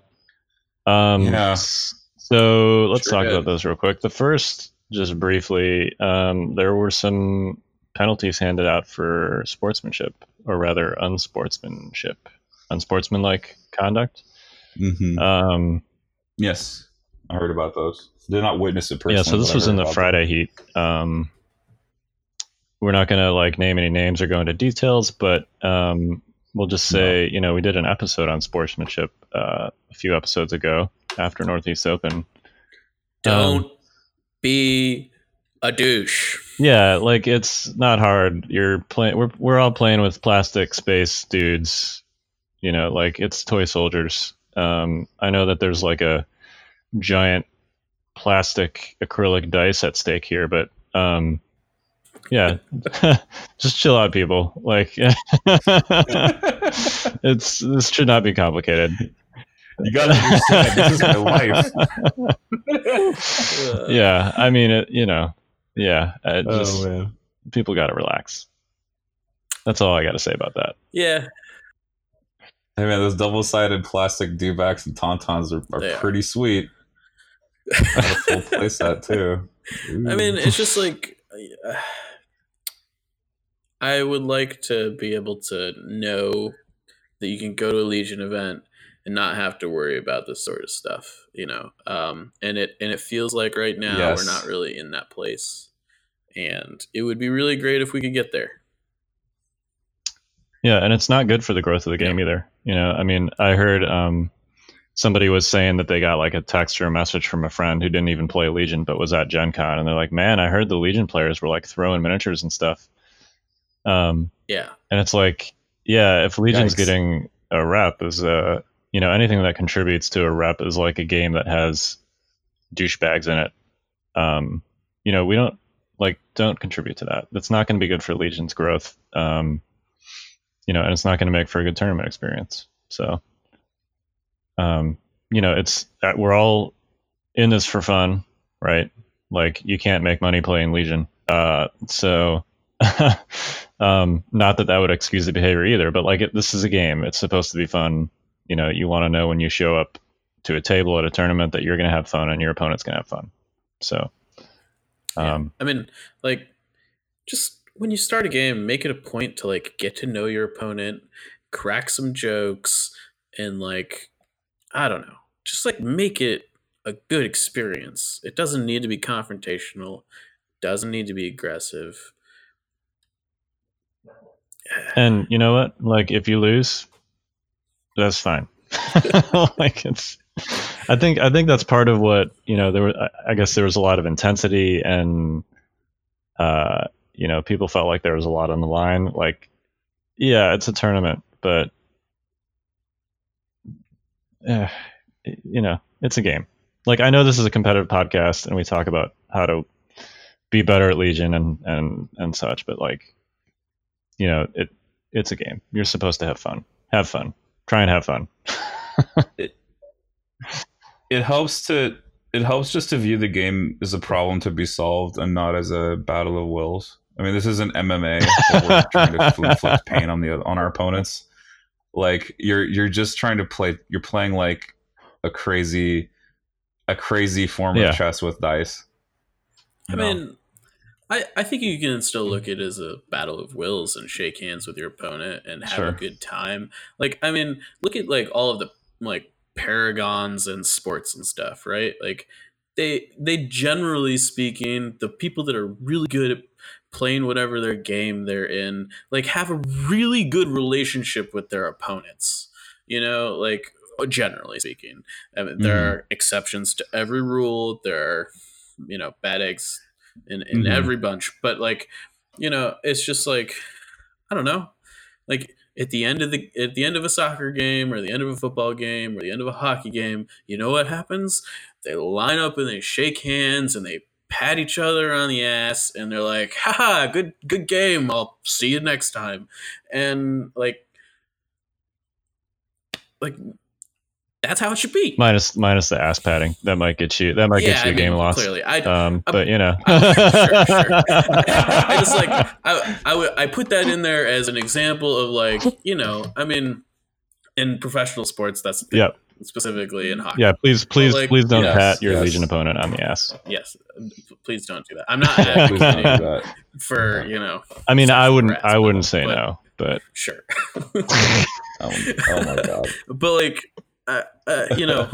Um, Yeah. So let's Sure talk did. about those real quick. The first, just briefly, um, there were some penalties handed out for sportsmanship, or rather, unsportsmanship, unsportsmanlike conduct. Mhm. Um, Yes, I heard about those. Did not witness it personally. yeah, so this was in the Friday heat. Um, we're not going to like name any names or go into details, but um, we'll just say, you know, we did an episode on sportsmanship uh, a few episodes ago after Northeast Open. Don't Um, be a douche. yeah, like it's not hard. You're playing. We're we're all playing with plastic space dudes. You know, like it's toy soldiers. Um, I know that there's like a giant plastic acrylic dice at stake here, but um, yeah, [LAUGHS] just chill out, people. Like, [LAUGHS] it's this should not be complicated. You gotta understand. this is my life. Uh, [LAUGHS] Yeah, I mean, it, you know, yeah, uh, just Oh, man. people got to relax. That's all I got to say about that. Yeah. Hey man, those double-sided plastic dewbacks and tauntauns are, are They are. pretty sweet. I had a full playset too. I mean, it's just like [SIGHS] I would like to be able to know that you can go to a Legion event and not have to worry about this sort of stuff, you know. Um, and it and it feels like right now Yes. we're not really in that place, and it would be really great if we could get there. Yeah, and it's not good for the growth of the game either. You know, I mean, I heard um, somebody was saying that they got like a text or a message from a friend who didn't even play Legion but was at Gen Con, and they're like, "Man, I heard the Legion players were like throwing miniatures and stuff." Um, Yeah, and it's like, yeah, if Legion's Yikes. getting a rep is uh, you know, anything that contributes to a rep is like a game that has douchebags in it. Um, you know, we don't like don't contribute to that. That's not going to be good for Legion's growth. Um, you know, and it's not going to make for a good tournament experience. So, um, you know, it's uh, we're all in this for fun, right? Like you can't make money playing Legion. Uh, so, [LAUGHS] um, not that that would excuse the behavior either, but like it, this is a game. It's supposed to be fun. You know, you want to know when you show up to a table at a tournament that you're going to have fun and your opponent's going to have fun. So, Yeah. um, I mean, like, just when you start a game, make it a point to like get to know your opponent, crack some jokes, and like, I don't know, just like make it a good experience. It doesn't need to be confrontational, doesn't need to be aggressive. [SIGHS] And you know what? Like if you lose, that's fine. [LAUGHS] like it's I think I think that's part of what, you know, there were I- I guess there was a lot of intensity and uh you know, people felt like there was a lot on the line. Like yeah, it's a tournament, but eh, you know, it's a game. Like I know this is a competitive podcast and we talk about how to be better at Legion and and and such, but like you know, it it's a game. You're supposed to have fun. Have fun. Try and have fun. [LAUGHS] it helps to it helps just to view the game as a problem to be solved and not as a battle of wills. I mean, this isn't MMA. we're trying to [LAUGHS] inflict pain on the on our opponents. Like you're you're just trying to play. You're playing like a crazy, a crazy form Yeah. of chess with dice. I know? mean, I, I think you can still look at it as a battle of wills and shake hands with your opponent and have Sure. a good time. Like, I mean, look at like all of the like paragons and sports and stuff, right? Like they they generally speaking, the people that are really good at playing whatever their game they're in, like have a really good relationship with their opponents. You know, like generally speaking. I mean, there Mhm. are exceptions to every rule. There are, you know, bad eggs in, in Mhm. every bunch. But like, you know, it's just like, I don't know. Like at the end of the at the end of a soccer game or the end of a football game or the end of a hockey game, you know what happens? They line up and they shake hands and they pat each other on the ass and they're like, haha, good good game. I'll see you next time. And like like that's how it should be. minus minus the ass padding. That might get you. That might yeah, get you I a game mean, loss. Clearly, I, Um, I- but you know, [LAUGHS] sure, sure. [LAUGHS] I just like I, I would I put that in there as an example of like you know I mean in professional sports that's Yep. Specifically in hockey yeah. Please, please, like- please don't Yes, pat your yes. legion opponent on the ass. yes please don't do that I'm not [LAUGHS] Please don't do advocating for you know I mean, I wouldn't. I wouldn't say but- no, but [LAUGHS] sure Oh, [LAUGHS] oh my god. but like uh, uh, you know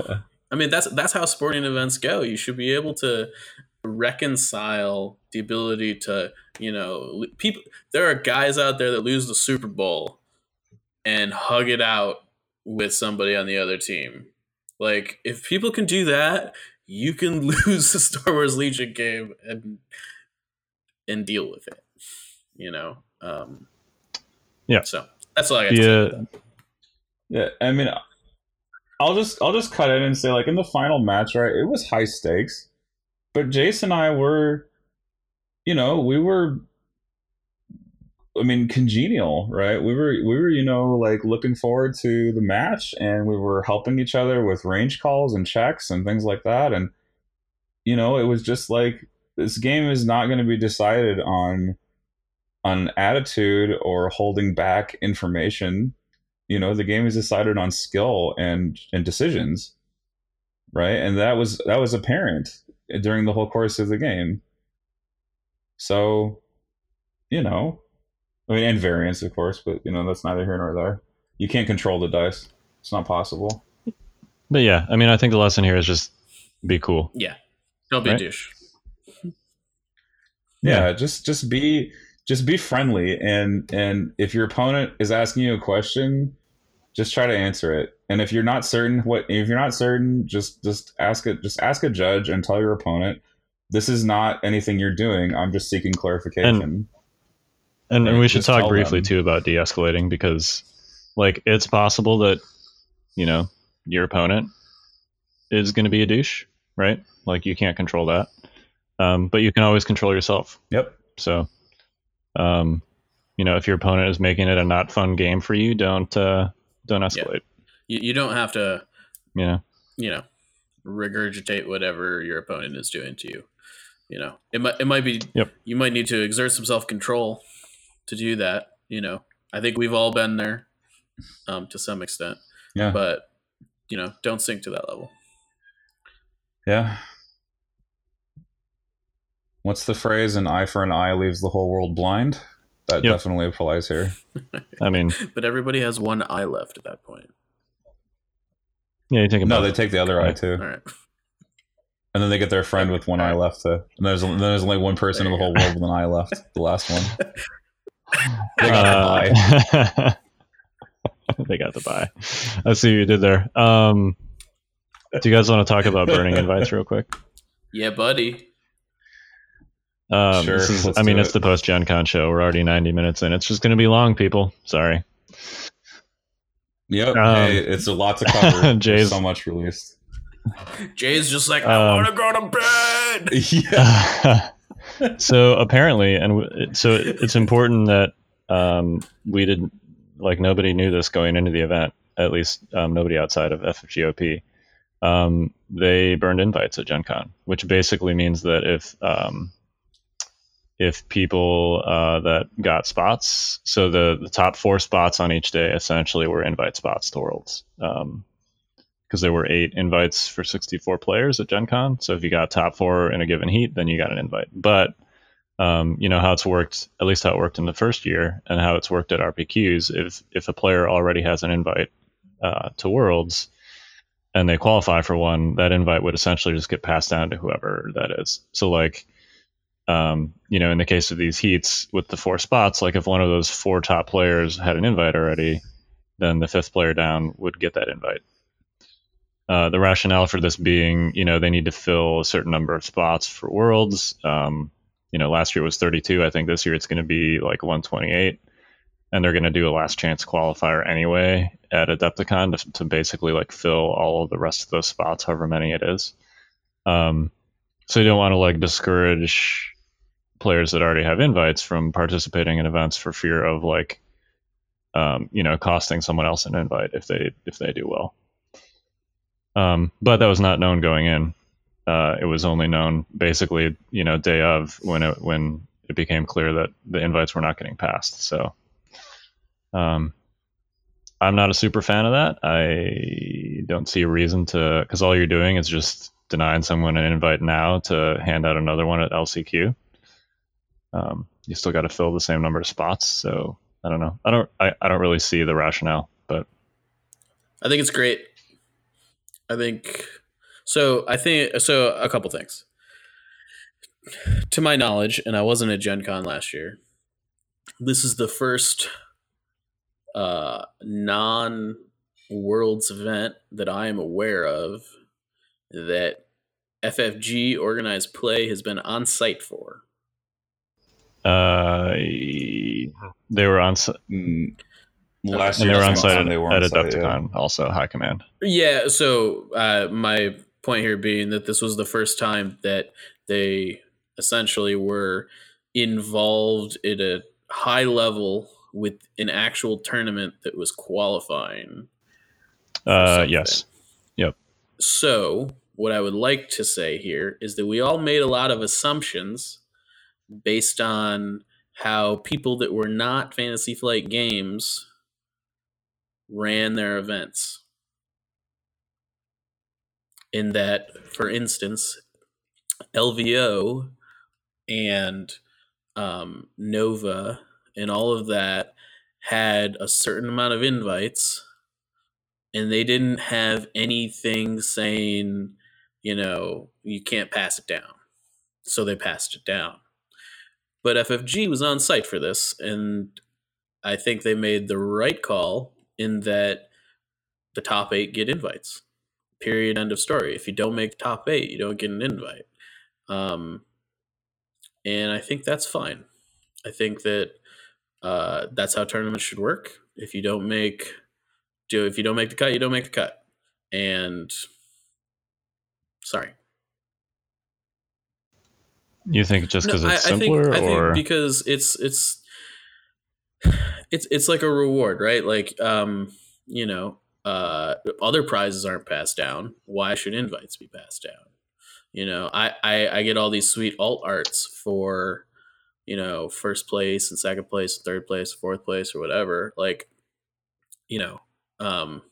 I mean that's that's how sporting events go you should be able to reconcile the ability to you know people there are guys out there that lose the super bowl and hug it out with somebody on the other team like if people can do that you can [LAUGHS] lose the star wars legion game and and deal with it you know um Yeah. so that's all i got to say about yeah, that. Yeah, I mean, I'll just I'll just cut in and say like in the final match, right? It was high stakes, but Jace and I were, you know, we were. I mean, congenial, right? We were we were you know like looking forward to the match, and we were helping each other with range calls and checks and things like that, and you know it was just like this game is not going to be decided on on attitude or holding back information. You know the game is decided on skill and and decisions right? And that was that was apparent during the whole course of the game. So you know i mean and variance of course but you know that's neither here nor there. You can't control the dice. It's not possible. But yeah. I mean, I think the lesson here is just be cool. yeah. Don't be Right. a douche. Yeah, just just be just be friendly. And and if your opponent is asking you a question just try to answer it. And if you're not certain what if you're not certain just just ask it just ask a judge and tell your opponent this is not anything you're doing. I'm just seeking clarification. And, and Right, we should talk briefly them. too about de-escalating because, like, it's possible that you know your opponent is going to be a douche, right? Like, you can't control that, um, but you can always control yourself. yep So, um, you know, if your opponent is making it a not fun game for you, don't uh, don't escalate. you, you don't have to You know, you know regurgitate whatever your opponent is doing to you you know it might it might be Yep. you might need to exert some self-control to do that you know. I think we've all been there um to some extent. Yeah. But you know don't sink to that level. Yeah. What's the phrase an eye for an eye leaves the whole world blind that Yep. definitely applies here. [LAUGHS] I mean, but everybody has one eye left at that point. Yeah, you take a no they take the other eye too. All right. And then they get their friend with one eye left. To, and there's then there's only one person in the There whole world with an eye left. The last one. [LAUGHS] [LAUGHS] They got the Uh, [LAUGHS] they got the buy. I see what you did there. Um, do you guys want to talk about burning invites real quick? yeah buddy Um, Sure, this is- I mean, do it's the post Gen Con show. We're already 90 minutes in. It's just going to be long, people. Sorry. Yep. Um, hey, it's a lot to cover. [LAUGHS] There's Jay's- so much released. jay's just like Um, i want to go to bed yeah. So apparently, and so it- it's important that um, we didn't like nobody knew this going into the event. At least um, nobody outside of FFGOP. Um, they burned invites at Gen Con, which basically means that if um, if people uh, that got spots, so the, the top four spots on each day essentially were invite spots to Worlds. Um, because there were eight invites for 64 players at Gen Con. So if you got top four in a given heat, then you got an invite. But um, you know how it's worked, at least how it worked in the first year, and how it's worked at RPQs. If if a player already has an invite uh, to Worlds and they qualify for one, that invite would essentially just get passed down to whoever that is. So like, um, you know, in the case of these heats with the four spots, like if one of those four top players had an invite already, then the fifth player down would get that invite. Uh, the rationale for this being, you know, they need to fill a certain number of spots for Worlds. Um, you know, last year was 32. I think this year it's going to be like 128, and they're going to do a last chance qualifier anyway at Adepticon to, to basically like fill all of the rest of those spots, however many it is. Um, so you don't want to like discourage players that already have invites from participating in events for fear of like, um, you know, costing someone else an invite if they if they do well. Um, but that was not known going in. Uh, it was only known basically, you know, day of when it when it became clear that the invites were not getting passed. So, um, I'm not a super fan of that. I don't see a reason to because all you're doing is just denying someone an invite now to hand out another one at LCQ. Um, you still got to fill the same number of spots. So I don't know. I don't. I, I don't really see the rationale, but I think it's great. I think so. I think so. A couple things. To my knowledge, and I wasn't at Gen Con last year, this is the first uh, non worlds event that I am aware of that FFG organized play has been on site for. uh, they were on. s- Mm, Last And year they were on was site when at, they were at on site, yeah. Also High Command. Yeah, so uh, my point here being that this was the first time that they essentially were involved at a high level with an actual tournament that was qualifying. Uh, yes. Yep. So, what I would like to say here is that we all made a lot of assumptions based on how people that were not Fantasy Flight games ran their events. In that, for instance, LVO and um, Nova and all of that had a certain amount of invites and they didn't have anything saying, you know, you can't pass it down. So they passed it down. But FFG was on site for this, and I think they made the right call in that the top eight get invites. Period. End of story. If you don't make top eight, you don't get an invite. Um, and I think that's fine. I think that uh, that's how tournaments should work. If you don't make do if you don't make the cut, you don't make the cut. And sorry. You think just because No, it's I, I simpler, think, I or think because it's it's it's it's like a reward, right? Like um, you know, uh other prizes aren't passed down. Why should invites be passed down? You know, I I, I get all these sweet alt arts for you know first place and second place, third place, fourth place, or whatever. Like, you know, um,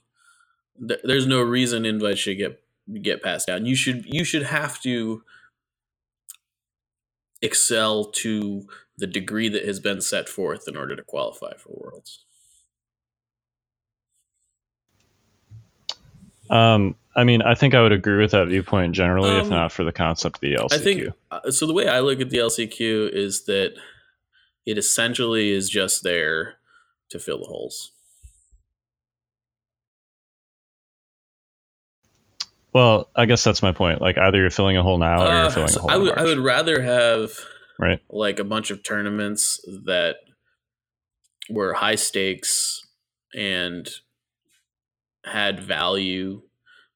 th- there's no reason invites should get get passed down. You should you should have to excel to the degree that has been set forth in order to qualify for worlds. um, I mean, I think I would agree with that viewpoint generally, if Um, not for the concept of the LCQ. I think uh, so. The way I look at the LCQ is that it essentially is just there to fill the holes. Well, I guess that's my point. Like, either you're filling a hole now, or Uh, you're filling so a hole. I in would I would rather have right. like a bunch of tournaments that were high stakes and had value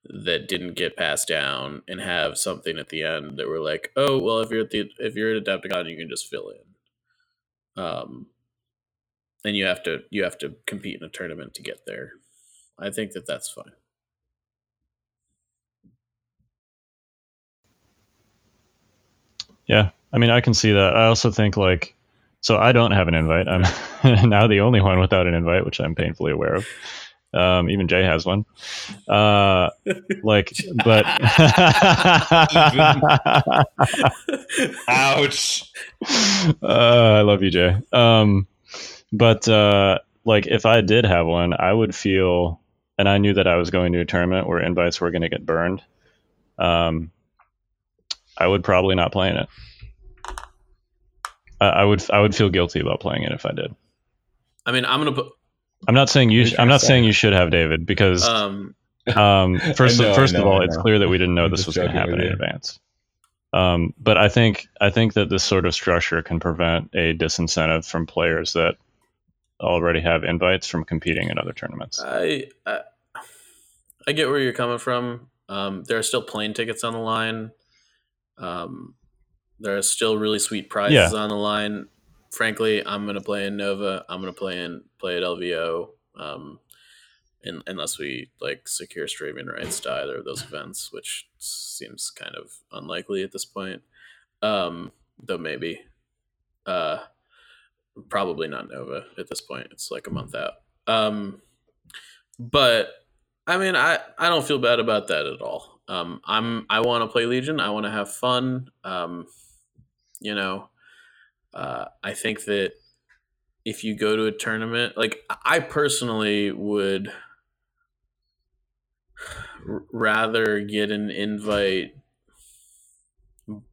that didn't get passed down and have something at the end that were like, oh well, if you're at the if you're at Adepticon, you can just fill in. Um, and you have to you have to compete in a tournament to get there. I think that that's fine. Yeah, I mean, I can see that. I also think like, so I don't have an invite. I'm [LAUGHS] now the only one without an invite, which I'm painfully aware of. Um, even Jay has one. Uh, like, but [LAUGHS] Ouch. uh, I love you, Jay. Um, but uh, like, if I did have one, I would feel, and I knew that I was going to a tournament where invites were going to get burned. Um, I would probably not play in it. I, I would, I would feel guilty about playing it if I did. I mean, I'm gonna put. I'm not saying you. Sh- I'm not trying saying you should have David because Um, um, [LAUGHS] first, know, first I of all, it's clear that we didn't know I'm this was going to happen in advance. Um, but I think I think that this sort of structure can prevent a disincentive from players that already have invites from competing in other tournaments. I, I I get where you're coming from. Um, there are still plane tickets on the line. Um, there are still really sweet prizes on the line. Frankly, I'm gonna play in Nova. I'm gonna play in play at LVO. Um, in, unless we like secure streaming rights to either of those events, which seems kind of unlikely at this point. Um, though maybe. Uh, probably not Nova at this point. It's like a month out. Um, but I mean, I I don't feel bad about that at all. Um, I'm I want to play Legion. I want to have fun. Um, you know, uh, I think that if you go to a tournament, like I personally would rather get an invite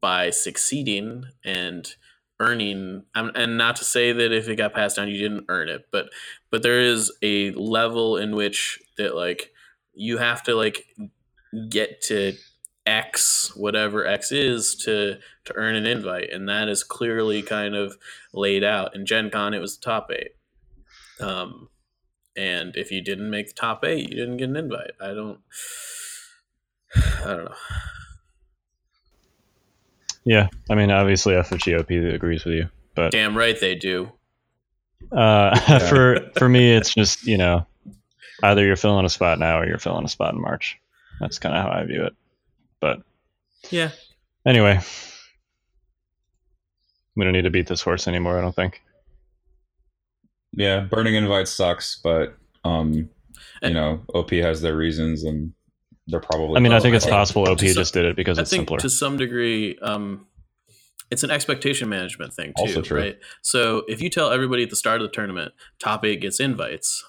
by succeeding and earning um, and not to say that if it got passed down you didn't earn it but but there is a level in which that like you have to like get to x whatever x is to to earn an invite and that is clearly kind of laid out. In gen con it was the top eight. Um and if you didn't make the top eight you didn't get an invite. I don't [SIGHS] i don't know. Yeah, I mean, obviously FFGOP agrees with you, but damn right they do. Uh, [LAUGHS] for for me, it's just you know, either you're filling a spot now or you're filling a spot in March. That's kind of how I view it. But yeah anyway, we don't need to beat this horse anymore. I don't think. Yeah, burning invites sucks, but um, you And- know, OP has their reasons, and they're probably. I mean, I think it's possible OP some- just did it because I it's think simpler. to some degree, um, it's an expectation management thing too, Also true. right? So if you tell everybody at the start of the tournament, top eight gets invites,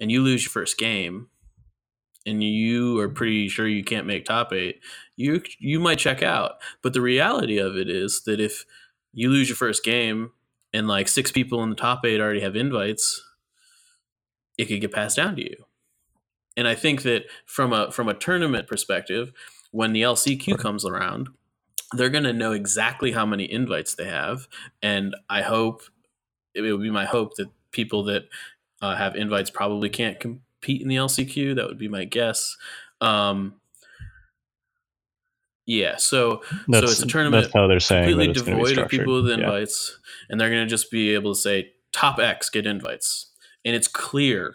and you lose your first game, and you are pretty sure you can't make top eight, you you might check out. But the reality of it is that if you lose your first game and like six people in the top eight already have invites, it could get passed down to you. And I think that from a from a tournament perspective, when the LCQ comes around, they're going to know exactly how many invites they have, and I hope it would be my hope that people that uh, have invites probably can't compete in the LCQ. That would be my guess. Um, yeah, so that's, it's a tournament That's how they're saying that completely it's gonna be devoid of people with Yeah. invites, and they're going to just be able to say top X get invites, and it's clear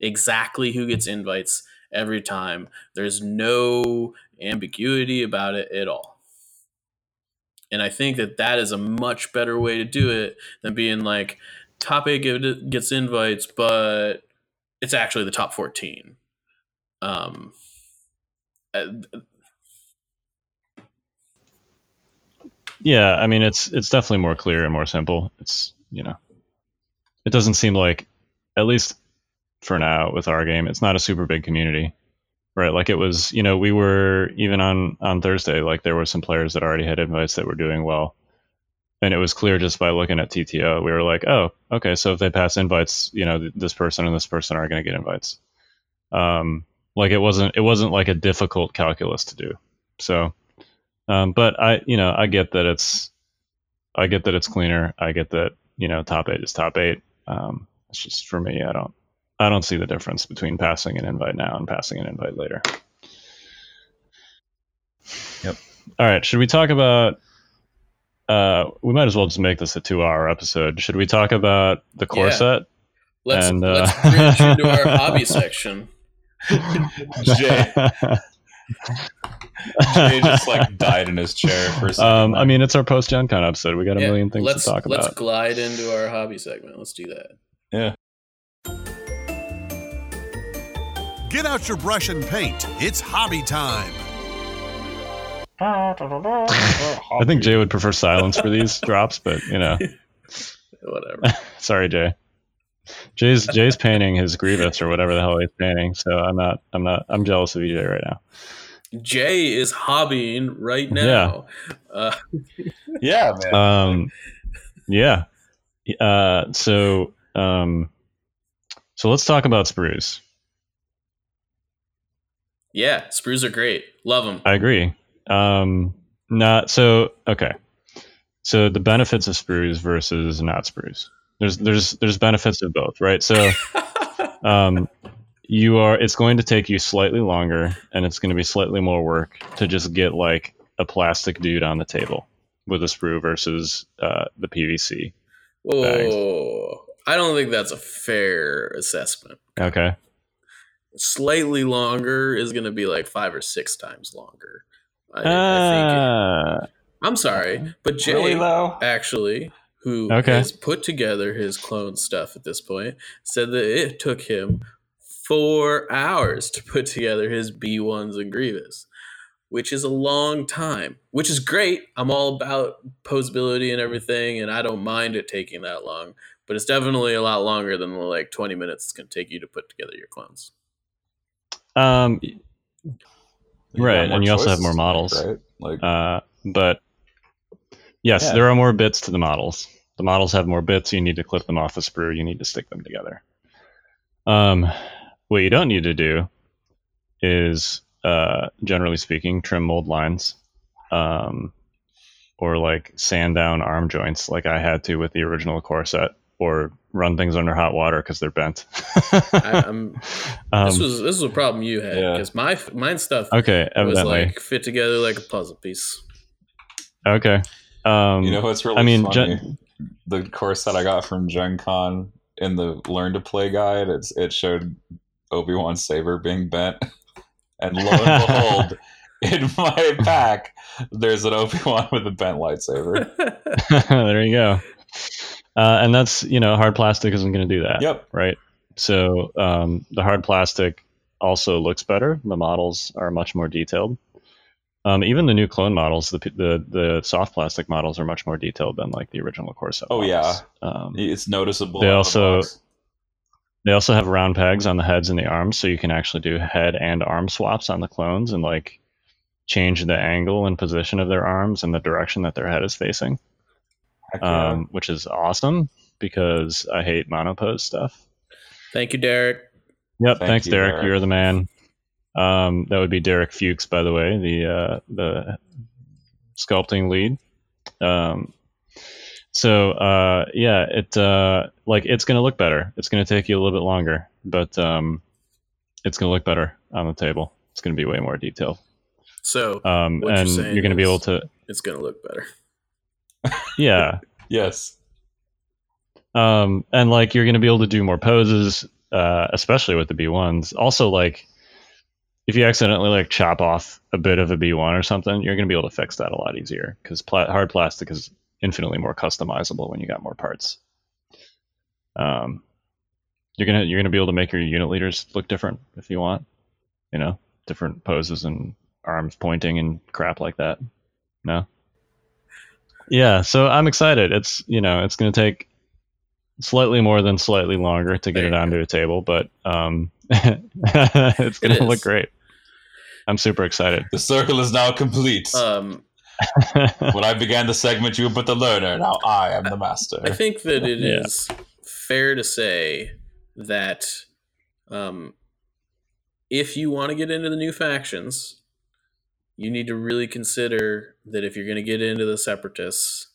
exactly who gets invites every time. There's no ambiguity about it at all. And I think that that is a much better way to do it than being like top eight get- gets invites, but it's actually the top fourteen. Um, uh, Yeah, I mean it's it's definitely more clear and more simple. It's you know, it doesn't seem like, at least for now with our game, it's not a super big community, right? Like it was, you know, we were even on on Thursday, like there were some players that already had invites that were doing well, and it was clear just by looking at TTO, we were like, oh, okay, so if they pass invites, you know, th- this person and this person are going to get invites. Um, like it wasn't it wasn't like a difficult calculus to do. So. Um, but I, you know, I get that it's, I get that it's cleaner. I get that you know top eight is top eight. Um, it's just for me, I don't, I don't see the difference between passing an invite now and passing an invite later. Yep. All right. Should we talk about? Uh, we might as well just make this a two-hour episode. Should we talk about the core set? Yeah. let's And, uh, let's bridge into our [LAUGHS] hobby section. Jay, Jay just like died in his chair for a second. Um, I mean, it's our post Gen Con episode. We got a Yeah, million things let's, to talk about. Let's glide into our hobby segment. Let's do that. yeah. Get out your brush and paint. It's hobby time. I think Jay would prefer silence for these [LAUGHS] drops, but you know, [LAUGHS] Whatever. [LAUGHS] sorry, Jay. Jay's Jay's painting his Grievous or whatever the hell he's painting, so I'm not I'm not I'm jealous of EJ right now. Jay is hobbying right now. Uh, Yeah, man. Um, yeah. Uh, so um, so let's talk about sprues. yeah, sprues are great. Love them. I agree. Um, not so okay. So the benefits of sprues versus not sprues. There's there's there's benefits of both, right? So [LAUGHS] um, you are it's going to take you slightly longer and it's going to be slightly more work to just get like a plastic dude on the table with a sprue versus uh, the PVC. Whoa. I don't think that's a fair assessment. Okay. Slightly longer is going to be like five or six times longer. I, I think. Uh, I'm sorry, but Jay really actually, who Okay. has put together his clone stuff at this point, said that it took him four hours to put together his B1s and Grievous, which is a long time, which is great. I'm all about posability and everything, and I don't mind it taking that long, but it's definitely a lot longer than the like 20 minutes it's going to take you to put together your clones. um, You Right, and you also have more models. right? Like, Uh, but yes, Yeah. there are more bits to the models. The models have more bits. You need to clip them off the sprue. You need to stick them together. Um, what you don't need to do is, uh, generally speaking, trim mold lines, um, or like sand down arm joints, like I had to with the original core set, or run things under hot water because they're bent. I, I'm, [LAUGHS] um, this was this was a problem you had Yeah. because my mine stuff okay, was evidently. like fit together like a puzzle piece. okay. Um, you know what's really I mean, funny? Gen- the course that I got from Gen Con in the Learn to Play guide, it's it showed Obi Wan Saber being bent, [LAUGHS] and lo and behold, [LAUGHS] in my pack, there's an Obi Wan with a bent lightsaber. there you go. Uh, and that's you know hard plastic isn't going to do that. Yep. Right. So um, the hard plastic also looks better. The models are much more detailed. Um, even the new clone models, the, the the soft plastic models are much more detailed than like the original Core Set. Oh, models. Um, It's noticeable. They of the also- they also have round pegs on the heads and the arms, so you can actually do head and arm swaps on the clones and like change the angle and position of their arms and the direction that their head is facing. Heck yeah. um, which is awesome because I hate monopose stuff. Thank you, Derek. Yep, Thank thanks, you, Derek. Derek. You're the man. Um, that would be Derek Fuchs, by the way, the uh, the sculpting lead. Um, so uh, yeah, it uh, like it's gonna look better. It's gonna take you a little bit longer, but um, it's gonna look better on the table. It's gonna be way more detailed, So um, What you're and saying you're gonna be able to it's gonna look better. Yeah. [LAUGHS] yes. um, and like you're going to be able to do more poses, uh, especially with the B1s. Also, like if you accidentally like chop off a bit of a B1 or something, you're going to be able to fix that a lot easier because pla- hard plastic is infinitely more customizable when you got more parts. Um, you're gonna you're gonna be able to make your unit leaders look different if you want, you know, different poses and arms pointing and crap like that. No. Yeah, so I'm excited. It's you know it's gonna take slightly more than slightly longer to get There it you onto a table, but um, [LAUGHS] it's gonna look great. I'm super excited. The circle is now complete. Um, [LAUGHS] when I began the segment, you were but the learner. Now I am the master. I think that it is Yeah. fair to say that um, if you want to get into the new factions, you need to really consider that if you're going to get into the separatists,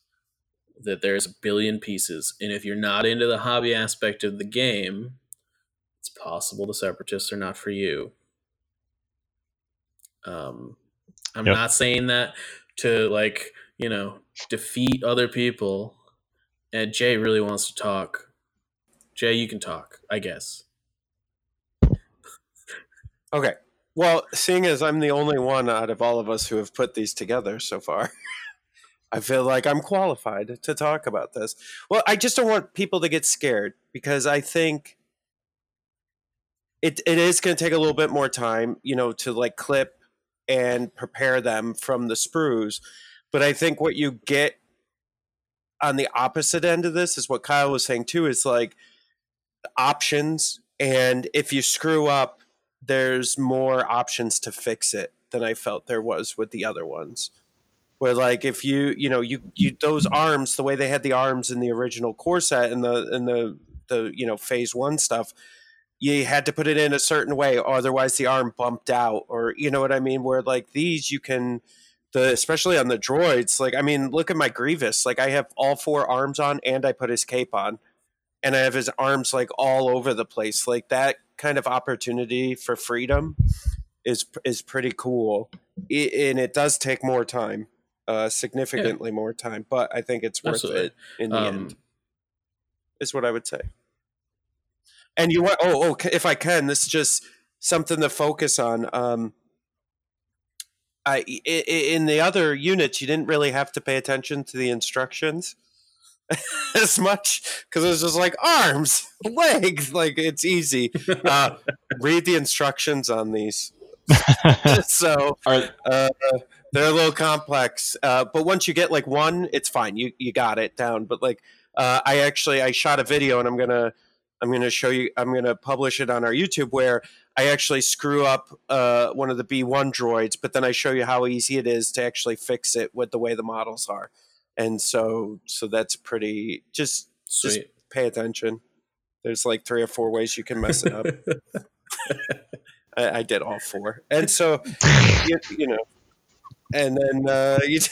that there's a billion pieces, and if you're not into the hobby aspect of the game, it's possible the separatists are not for you. Um, I'm Yep. not saying that to like you know defeat other people. And Jay really wants to talk. Jay, you can talk, I guess. Okay. Well, seeing as I'm the only one out of all of us who have put these together so far, [LAUGHS] I feel like I'm qualified to talk about this. Well, I just don't want people to get scared because I think it it is going to take a little bit more time, you know, to like clip and prepare them from the sprues. But I think what you get on the opposite end of this is what Kyle was saying too is like options and if you screw up there's more options to fix it than I felt there was with the other ones. Where like if you you know you you those arms the way they had the arms in the original core set and the and the the you know phase one stuff, you had to put it in a certain way, otherwise the arm bumped out, or you know what I mean. Where like these you can the especially on the droids, like I mean, look at my Grievous. Like I have all four arms on and I put his cape on. And I have his arms like all over the place. Like that kind of opportunity for freedom is is pretty cool, it, and it does take more time, uh, significantly yeah. more time. But I think it's worth Absolutely. it in the um, end. Is what I would say. And you want? Oh, oh, if I can, this is just something to focus on. Um, I in the other units, you didn't really have to pay attention to the instructions [LAUGHS] as much because it was just like arms, [LAUGHS] legs, like it's easy. Uh, [LAUGHS] read the instructions on these. so uh, they're a little complex, uh, but once you get like one, it's fine. You you got it down. But like uh, I actually I shot a video and I'm gonna I'm gonna show you. I'm gonna publish it on our YouTube where I actually screw up uh, one of the B1 droids, but then I show you how easy it is to actually fix it with the way the models are and so so that's pretty just Sweet. just pay attention there's like three or four ways you can mess it up [LAUGHS] I, I, did all four and so [LAUGHS] you, you know and then uh you [LAUGHS]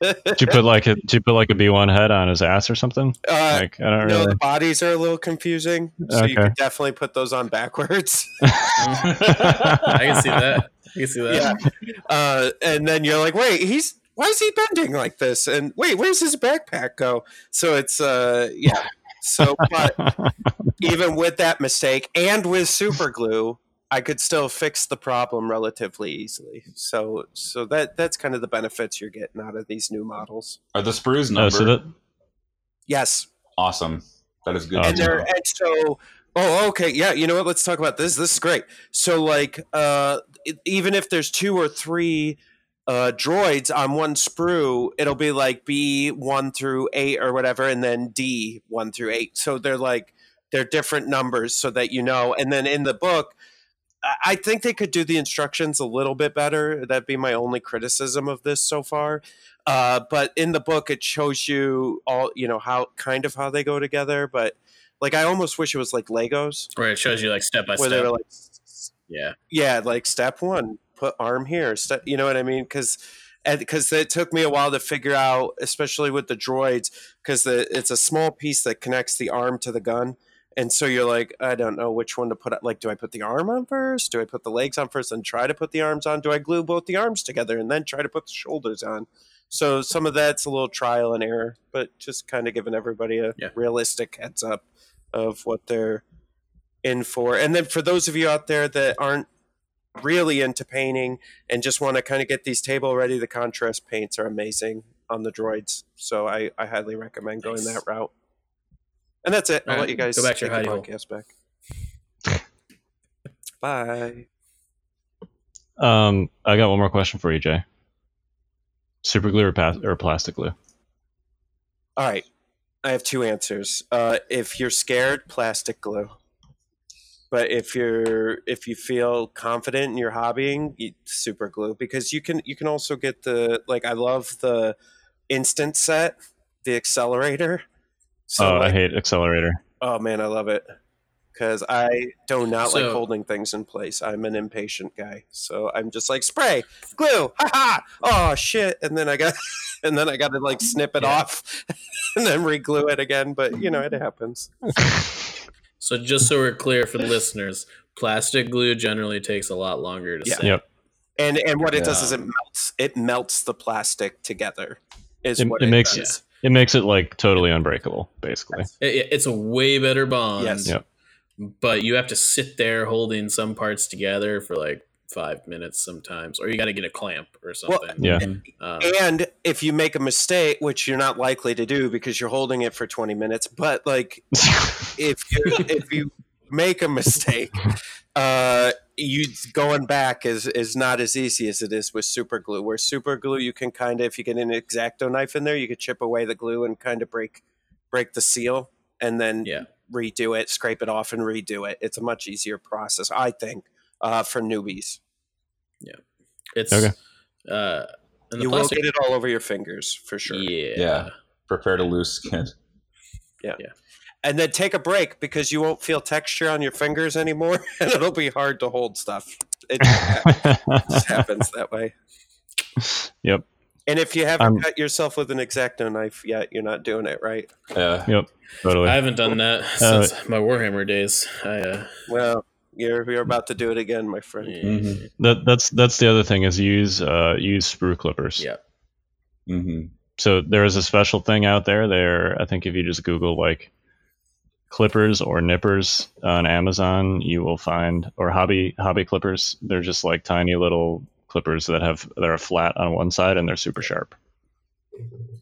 did you put like a did you put like a B1 head on his ass or something? Uh, like, I don't no, really... the bodies are a little confusing, so okay. you could definitely put those on backwards. I can see that. I can see that. Yeah. Uh, and then you're like, wait, he's why is he bending like this? And wait, where's his backpack go? So it's uh yeah. So but [LAUGHS] even with that mistake and with super glue, I could still fix the problem relatively easily. So so that that's kind of the benefits you're getting out of these new models. Are the sprues numbered? Oh, so that- yes. Awesome. That is good. And, they're, and so Oh, okay. Yeah, you know what? Let's talk about this. This is great. So, like, uh, even if there's two or three uh, droids on one sprue, it'll be like B one through eight or whatever, and then D one through eight. So they're like they're different numbers so that you know. And then in the book, I think they could do the instructions a little bit better. That'd be my only criticism of this so far. Uh, but in the book, it shows you all you know how kind of how they go together. But like I almost wish it was like Legos, where it shows you like step by step. Like, yeah, yeah, like step one, put arm here. You know what I mean? Because because it took me a while to figure out, especially with the droids, because it's a small piece that connects the arm to the gun. And so you're like, I don't know which one to put. Like, do I put the arm on first? Do I put the legs on first and try to put the arms on? Do I glue both the arms together and then try to put the shoulders on? So some of that's a little trial and error, but just kind of giving everybody a yeah. realistic heads up of what they're in for. And then for those of you out there that aren't really into painting and just want to kind of get these table ready, the contrast paints are amazing on the droids. So I, I highly recommend going nice. that route. And that's it. I'll right, let you guys go back to your podcast hole. back. Bye. Um, I got one more question for you, Jay. Super glue or, pa- or plastic glue? All right. I have two answers. Uh, if you're scared, plastic glue but if you're if you feel confident in your hobbying you, super glue because you can you can also get the like i love the instant set the accelerator. So oh like, i hate accelerator. Oh man i love it. Because i do not so, like holding things in place. I'm an impatient guy. So i'm just like spray glue ha ha oh shit. And then i got [LAUGHS] and then i got to like snip it yeah. off [LAUGHS] and then re-glue it again but you know it happens [LAUGHS] So just so we're clear for the listeners, plastic glue generally takes a lot longer to yeah. set. Yep. And and what it yeah. does is it melts it melts the plastic together. Is it, what it, it makes does. it, it makes it like totally unbreakable, basically. It, it's a way better bond. Yes. Yep. But you have to sit there holding some parts together for like five minutes sometimes, or you got to get a clamp or something. Yeah. Um, And if you make a mistake, which you're not likely to do because you're holding it for 20 minutes, but like [LAUGHS] if you if you make a mistake, uh, you going back is is not as easy as it is with super glue. Where super glue, you can kind of if you get an exacto knife in there, you could chip away the glue and kind of break break the seal, and then Yeah. redo it, scrape it off, and redo it. It's a much easier process, I think, uh, for newbies. It's Okay. uh, and the You will get it all over your fingers for sure. Yeah. Yeah. Prepare to lose skin. Yeah. Yeah. And then take a break because you won't feel texture on your fingers anymore [LAUGHS] and it'll be hard to hold stuff it just happens that way [LAUGHS] Yep. and if you haven't Um, cut yourself with an exacto knife yet you're not doing it right Yeah. Yep. Totally. I haven't done that Uh, since my Warhammer days. I uh, well you're, you're about to do it again my friend Mhm. that that's that's the other thing is use uh use sprue clippers. yeah. hmm So there is a special thing out there. There, I think if you just Google like clippers or nippers on Amazon, you will find or hobby hobby clippers. They're just like tiny little clippers that have that are flat on one side and they're super sharp.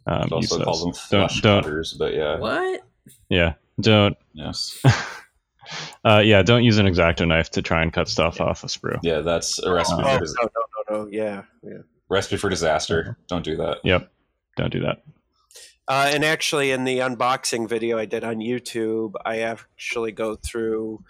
Um, It use also calls those. them Don't- don't- cutters, but yeah. What? Yeah, don't. Yes. [LAUGHS] Uh, yeah, don't use an exacto knife to try and cut stuff off a sprue. Yeah, that's a recipe oh for no no no no yeah yeah recipe for disaster. Don't do that. Yep, don't do that. uh, and actually in the unboxing video i did on youtube i actually go through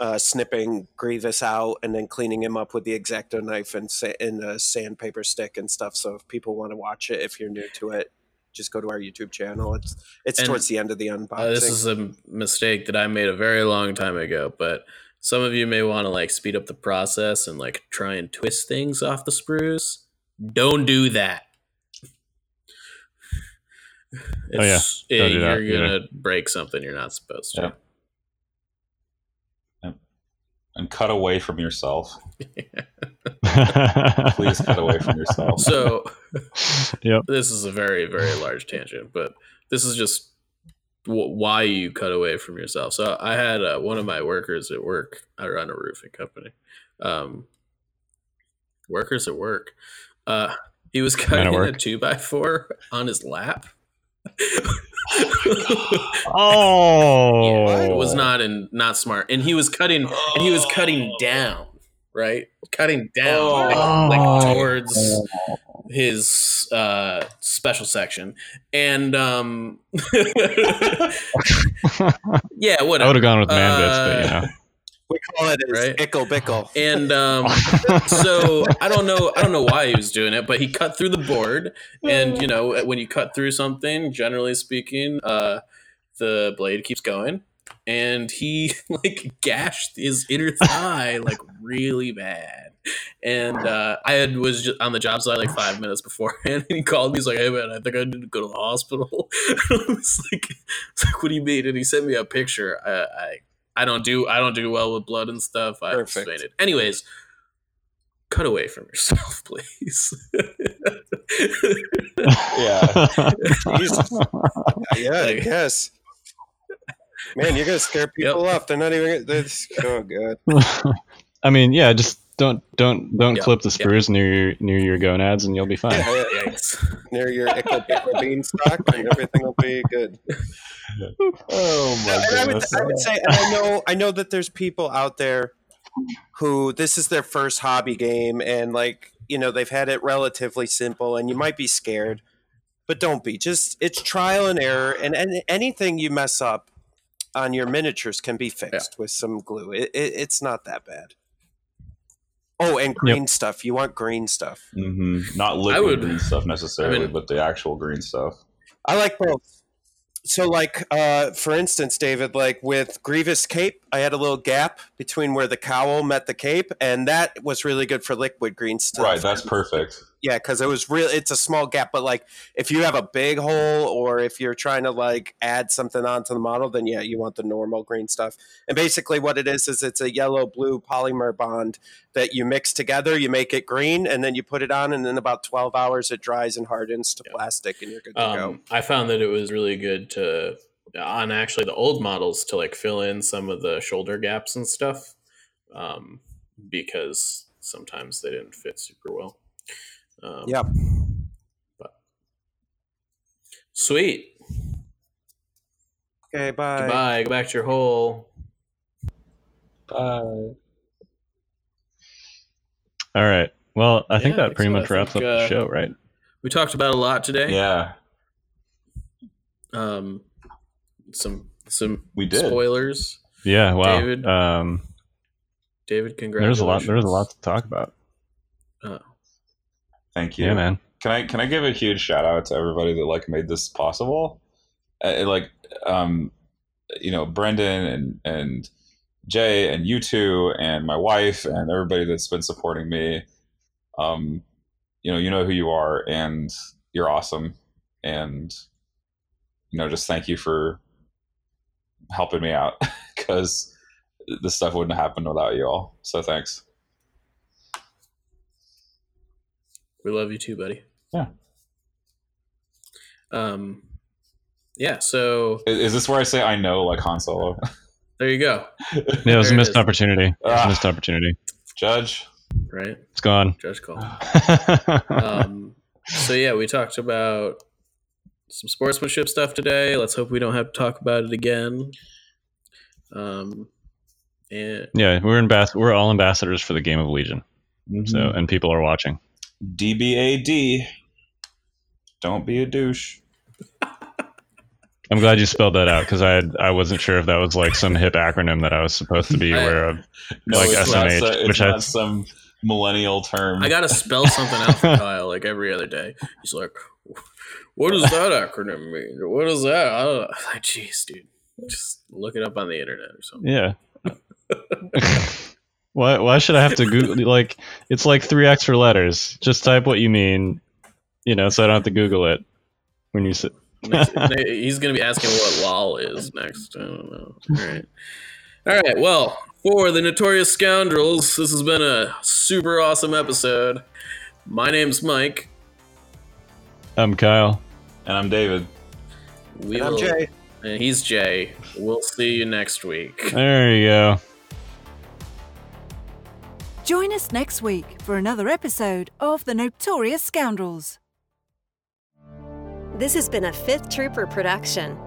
uh, snipping Grievous out and then cleaning him up with the exacto knife and sa- and the sandpaper stick and stuff. So if people want to watch it, if you're new to it, just go to our YouTube channel. It's it's And, towards the end of the unboxing. Uh, this is a mistake that I made a very long time ago, but some of you may want to like speed up the process and like try and twist things off the sprues. Don't do that. Oh, yeah. It's- Don't that, you're gonna break something you're not supposed to. Yeah. And cut away from yourself. [LAUGHS] Please cut away from yourself. So [LAUGHS] yep. this is a very very large tangent, but this is just w- why you cut away from yourself. So I had uh, one of my workers at work. I run a roofing company. Um, workers at work. Uh, he was cutting a two by four on his lap. [LAUGHS] Oh, it was not in not smart, and he was cutting and he was cutting down, right? Cutting down like, like Oh. towards his uh special section and um [LAUGHS] [LAUGHS] yeah I would have gone with man bits, but you Uh, know. We call it Right. ickle bickle. and um so i don't know i don't know why he was doing it but he cut through the board and you know when you cut through something generally speaking uh the blade keeps going and he [LAUGHS] like gashed his inner thigh like really bad and uh i had was just on the job site like five minutes beforehand [LAUGHS] and he called me he's like hey man i think i need to go to the hospital [LAUGHS] I was like, it's like what do you mean and he sent me a picture i i I don't do I don't do well with blood and stuff. I Perfect. fainted. Anyways, cut away from yourself, [LAUGHS] please. Yeah. [LAUGHS] [LAUGHS] Yeah, I guess. Man, you're gonna scare people off. They're not even. They're, oh god. I mean, yeah, just don't don't don't Yeah, clip the yeah. sprues near your near your gonads, and you'll be fine. Yeah, yeah, Yikes. near your ickle bickle beanstalk, and everything will be good. [LAUGHS] oh my and I would. I would say, and I know, I know that there's people out there who this is their first hobby game, and like you know, they've had it relatively simple, and you might be scared, but don't be. Just it's trial and error, and, and anything you mess up on your miniatures can be fixed with some glue. It, it, it's not that bad. Oh, and green stuff. You want green stuff. hmm Not liquid would- green stuff necessarily, I mean- but the actual green stuff. I like both. So, like, uh, for instance, David, like with Grievous Cape, I had a little gap between where the cowl met the cape, and that was really good for liquid green stuff. Right, that's perfect. Yeah, because it was real. It's a small gap, but like if you have a big hole, or if you're trying to like add something onto the model, then yeah, you want the normal green stuff. And basically, what it is is it's a yellow blue polymer bond that you mix together. You make it green, and then you put it on, and in about twelve hours, it dries and hardens to plastic, and you're good to go. Um, I found that it was really good to on actually the old models to like fill in some of the shoulder gaps and stuff, um, because sometimes they didn't fit super well. Um, Yep. But sweet. Okay, bye. Goodbye. Go back to your hole. Bye. All right. Well, I think Yeah, I that think pretty so. Much wraps think, up uh, the show, right? We talked about a lot today. Yeah, Um, some some we did. spoilers. Yeah. Wow. David, um, David, congrats. there's a lot. There's a lot to talk about. Uh, Thank you. Yeah, man. Can I can I give a huge shout out to everybody that like made this possible? Uh, like, um, you know, Brendan and and Jay and you two and my wife and everybody that's been supporting me. Um, you know, you know who you are, and you're awesome, and you know, just thank you for helping me out [LAUGHS] because this stuff wouldn't have happened without you all. So thanks. We love you too, buddy. Yeah. Um, yeah. So Is, is this where I say I know like Han Solo? there you go. Yeah, it was There a missed is. opportunity. It was a Ah. missed opportunity. Judge. Right. It's gone. Judge call. [LAUGHS] um, so yeah, we talked about some sportsmanship stuff today. Let's hope we don't have to talk about it again. Um, and yeah, we're in ambas- We're all ambassadors for the game of Legion. So, Mm-hmm. and people are watching. DBAD. Don't be a douche. I'm glad you spelled that out because I had, I wasn't sure if that was like some hip acronym that I was supposed to be aware of. No, Like it's SMH, so- it's which I- not some millennial term. I gotta spell something out for Kyle like every other day. He's like, "What does that acronym mean? What is that?" I don't know. I'm [LAUGHS] like, jeez, dude, just look it up on the internet or something. Yeah. [LAUGHS] why why should I have to Google [LAUGHS] like it's like three extra letters. Just type what you mean, you know, so I don't have to Google it when you say [LAUGHS] he's gonna be asking what lol is next. I don't know. All right, all right. Well, for the notorious scoundrels, this has been a super awesome episode. My name's Mike. I'm Kyle. and I'm David. We And I'm Jay. and he's Jay. We'll see you next week. There you go. Join us next week for another episode of The Notorious Scoundrels. This has been a Fifth Trooper production.